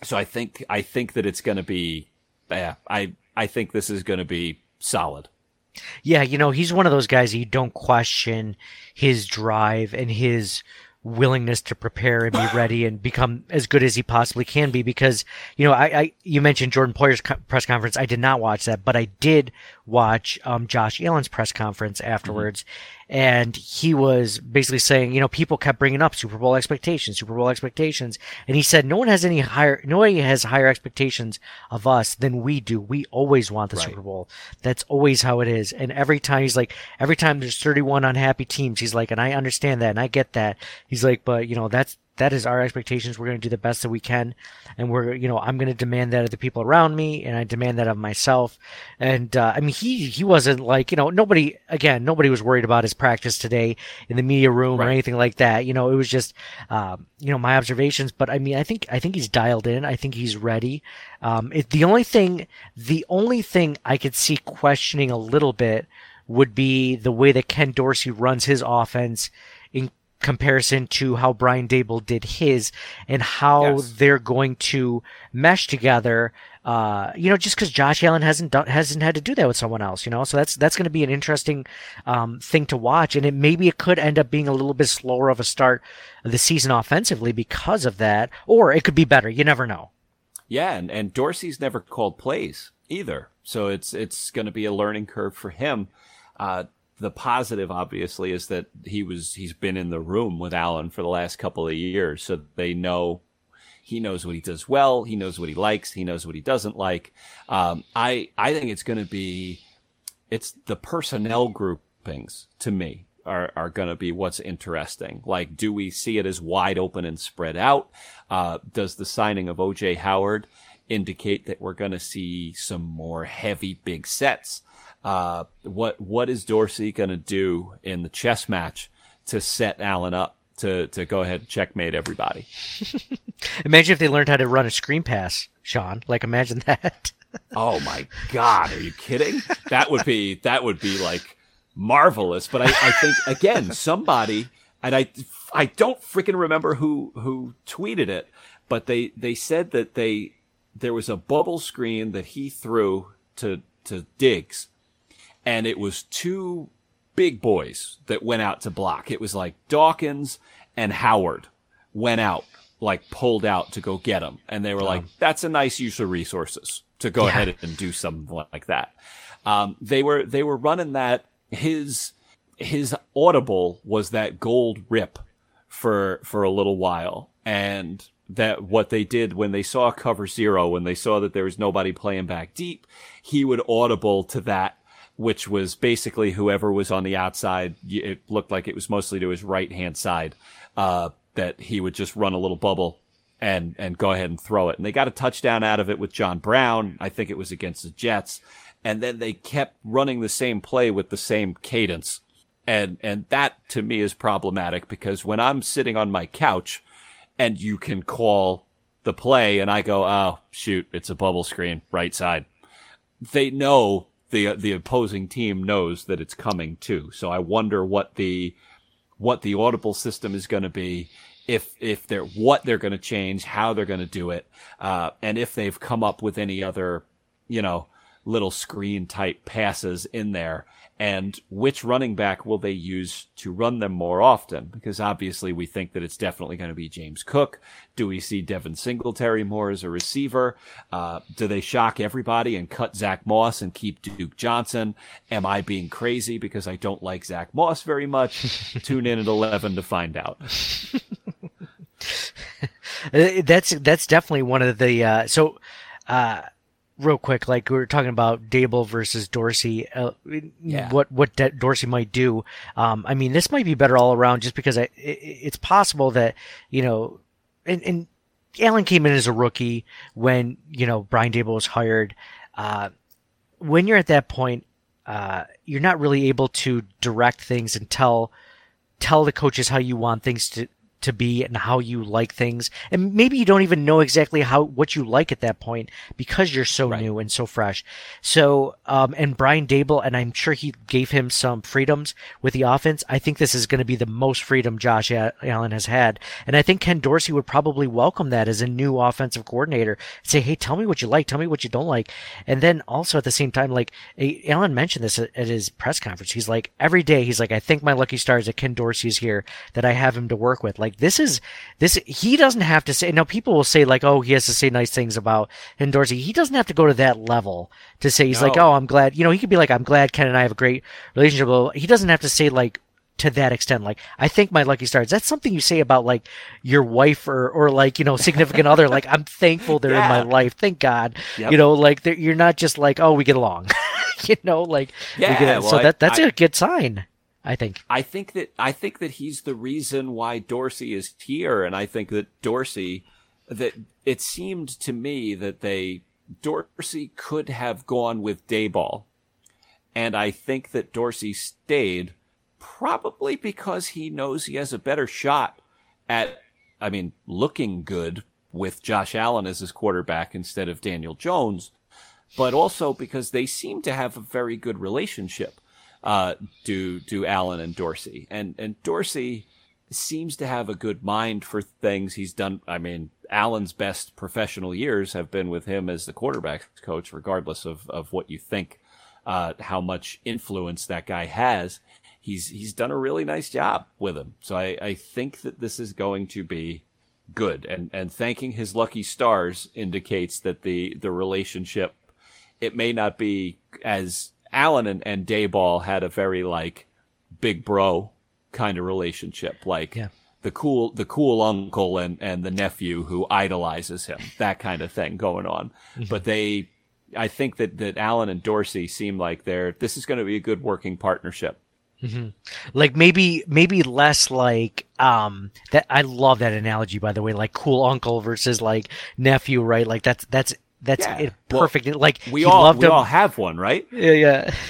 So I think I think that it's going to be, yeah, I I think this is going to be solid. Yeah, you know, he's one of those guys that you don't question his drive and his willingness to prepare and be <laughs> ready and become as good as he possibly can be because, you know, I, I you mentioned Jordan Poyer's co- press conference. I did not watch that, but I did watch um, Josh Allen's press conference afterwards. And he was basically saying, you know, people kept bringing up Super Bowl expectations, Super Bowl expectations. And he said, no one has any higher, nobody has higher expectations of us than we do. We always want the Right. Super Bowl. That's always how it is. And every time he's like, every time there's 31 unhappy teams, he's like, and I understand that and I get that. He's like, but you know, that's, that is our expectations. We're going to do the best that we can. And we're, you know, I'm going to demand that of the people around me and I demand that of myself. And, uh, I mean, he, he wasn't like, you know, nobody, again, nobody was worried about his practice today in the media room or anything like that. You know, it was just, um, you know, my observations. But I mean, I think, I think he's dialed in. I think he's ready. Um, it, the only thing, the only thing I could see questioning a little bit would be the way that Ken Dorsey runs his offense comparison to how Brian Daboll did his and how Yes. they're going to mesh together. Uh, you know, just because Josh Allen hasn't done, hasn't had to do that with someone else, you know, so that's that's going to be an interesting um, thing to watch, and it maybe it could end up being a little bit slower of a start of the season offensively because of that, or it could be better. You never know. Yeah, and, and Dorsey's never called plays either, so it's it's going to be a learning curve for him. Uh, the positive, obviously, is that he was he's been in the room with Allen for the last couple of years, so they know he knows what he does well, he knows what he likes, he knows what he doesn't like. Um, I I think it's going to be it's the personnel groupings to me are, are going to be what's interesting. Like, do we see it as wide open and spread out? Uh, does the signing of OJ Howard indicate that we're going to see some more heavy big sets? Uh, what, what is Dorsey going to do in the chess match to set Allen up to, to go ahead and checkmate everybody? <laughs> Imagine if they learned how to run a screen pass, Sean. Like, imagine <laughs> that. Oh my God, are you kidding? That would be that would be like marvelous. But I, I think again, somebody and I I don't freaking remember who who tweeted it, but they they said that they there was a bubble screen that he threw to to Diggs, and it was two big boys that went out to block. It was like Dawkins and Howard went out, like pulled out to go get him, and they were like, "That's a nice use of resources to go Yeah. ahead and do something like that." Um, they were they were running that his his audible was that gold rip for for a little while and that what they did when they saw cover zero when they saw that there was nobody playing back deep he would audible to that which was basically whoever was on the outside it looked like it was mostly to his right hand side uh, that he would just run a little bubble and and go ahead and throw it. And they got a touchdown out of it with John Brown. I think it was against the Jets. And then they kept running the same play with the same cadence. And and that to me is problematic because when I'm sitting on my couch and you can call the play and I go, oh shoot, it's a bubble screen, right side. They know the the opposing team knows that it's coming too. So I wonder what the what the audible system is going to be, if if they're what they're going to change, how they're going to do it, uh, and if they've come up with any other, you know, little screen type passes in there and which running back will they use to run them more often? Because obviously we think that it's definitely going to be James Cook. Do we see Devin Singletary more as a receiver? Uh, do they shock everybody and cut Zach Moss and keep Duke Johnson? Am I being crazy because I don't like Zach Moss very much? <laughs> Tune in at 11 to find out. <laughs> Uh, That's that's definitely one of the uh, so. Uh, real quick, like we were talking about Daboll versus Dorsey, uh, Yeah. what what De- Dorsey might do. Um, I mean, this might be better all around, just because I, i it's possible that you know, and, and Allen came in as a rookie when you know Brian Daboll was hired. Uh, when you're at that point, uh, you're not really able to direct things and tell tell the coaches how you want things to to be and how you like things. And maybe you don't even know exactly how what you like at that point because you're so Right. new and so fresh. So um and brian daboll and i'm sure he gave him some freedoms with the offense. I think this is going to be the most freedom josh allen has had. And i think ken dorsey would probably welcome that as a new offensive coordinator say hey tell me what you like. Tell me what you don't like. And then also at the same time like allen mentioned this at, at his press conference. He's like every day he's like i think my lucky stars that ken dorsey is here that i have him to work with. Like this is this he doesn't have to say now people will say like oh he has to say nice things about Dorsey he doesn't have to go to that level to say he's like oh I'm glad you know he could be like I'm glad Ken and I have a great relationship. He doesn't have to say like to that extent like I think my lucky stars that's something you say about like your wife or or like you know significant other. Like I'm thankful they're in my life. Thank God. Yep. you know like you're not just like oh we get along. <laughs> You know like Yeah, get, well, so that that's I- a good sign I think. I think that I think that he's the reason why Dorsey is here, and I think that Dorsey that it seemed to me that they Dorsey could have gone with Daboll, and I think that Dorsey stayed probably because he knows he has a better shot at, I mean, looking good with Josh Allen as his quarterback instead of Daniel Jones, but also because they seem to have a very good relationship uh, do do Allen and Dorsey, and and Dorsey seems to have a good mind for things. He's done. I mean, Allen's best professional years have been with him as the quarterback coach, regardless of of what you think, uh, how much influence that guy has. He's he's done a really nice job with him. So I, I think that this is going to be good. And and thanking his lucky stars indicates that the the relationship it may not be as Allen and, and Daboll had a very like big bro kind of relationship, like Yeah. the cool the cool uncle and, and the nephew who idolizes him, that kind of thing going on. But they I think that, that Allen and Dorsey seem like they're this is gonna be a good working partnership. like maybe maybe less like um that I love that analogy by the way like cool uncle versus like nephew right like that's that's that's Yeah. it Well, perfect. Like We all we him all have one, right? yeah yeah. <laughs>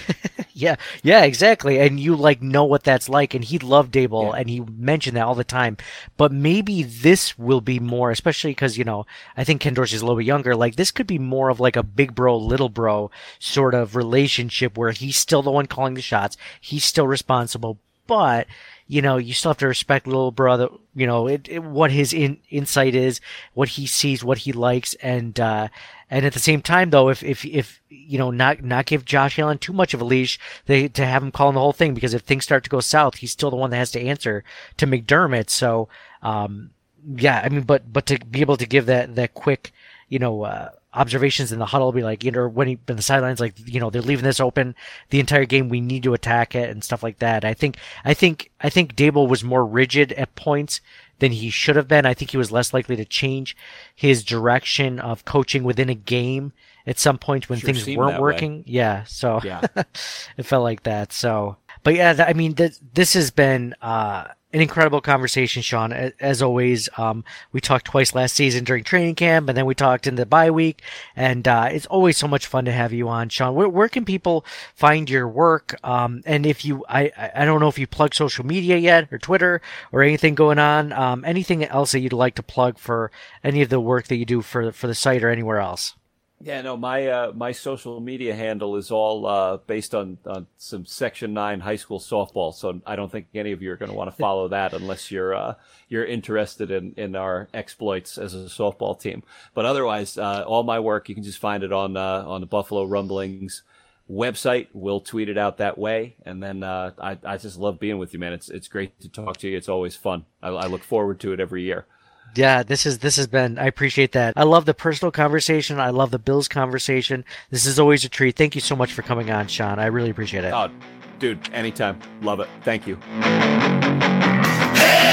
Yeah yeah exactly. And you like know what that's like. And he loved Daboll Yeah. and he mentioned that all the time. But maybe this will be more especially because you know I think Ken Dorsey's a little bit younger. Like this could be more of like a big bro little bro sort of relationship where he's still the one calling the shots. He's still responsible. But you know, you still have to respect little brother, you know, it, it, what his in, insight is, what he sees, what he likes. And, uh, and at the same time, though, if, if, if, you know, not, not give Josh Allen too much of a leash they, to have him calling the whole thing, because if things start to go south, he's still the one that has to answer to McDermott. So, um, yeah, I mean, but, but to be able to give that, that quick, you know, uh, observations in the huddle be like, you know, when he in the sidelines, like, you know, they're leaving this open the entire game. We need to attack it and stuff like that. I think, I think, I think Daboll was more rigid at points than he should have been. I think he was less likely to change his direction of coaching within a game at some point when Sure things weren't working. Yeah. So Yeah. <laughs> it felt like that. So, but yeah, I mean, th- this has been, uh, an incredible conversation, Sean. As always, um, we talked twice last season during training camp, and then we talked in the bye week. And uh, it's always so much fun to have you on, Sean. Where, where can people find your work? Um, and if you, I, I don't know if you plug social media yet, or Twitter, or anything going on. Um, anything else that you'd like to plug for any of the work that you do for for the site or anywhere else? Yeah, no, my uh, my social media handle is all uh, based on, on some Section Nine high school softball. So I don't think any of you are going to want to follow that unless you're uh, you're interested in, in our exploits as a softball team. But otherwise, uh, all my work you can just find it on uh, on the Buffalo Rumblings website. We'll tweet it out that way, and then uh, I I just love being with you, man. It's it's great to talk to you. It's always fun. I, I look forward to it every year. Yeah, this is this has been. I appreciate that. I love the personal conversation. I love the Bills conversation. This is always a treat. Thank you so much for coming on, Sean. I really appreciate it. Oh, dude, anytime. Love it. Thank you. Let's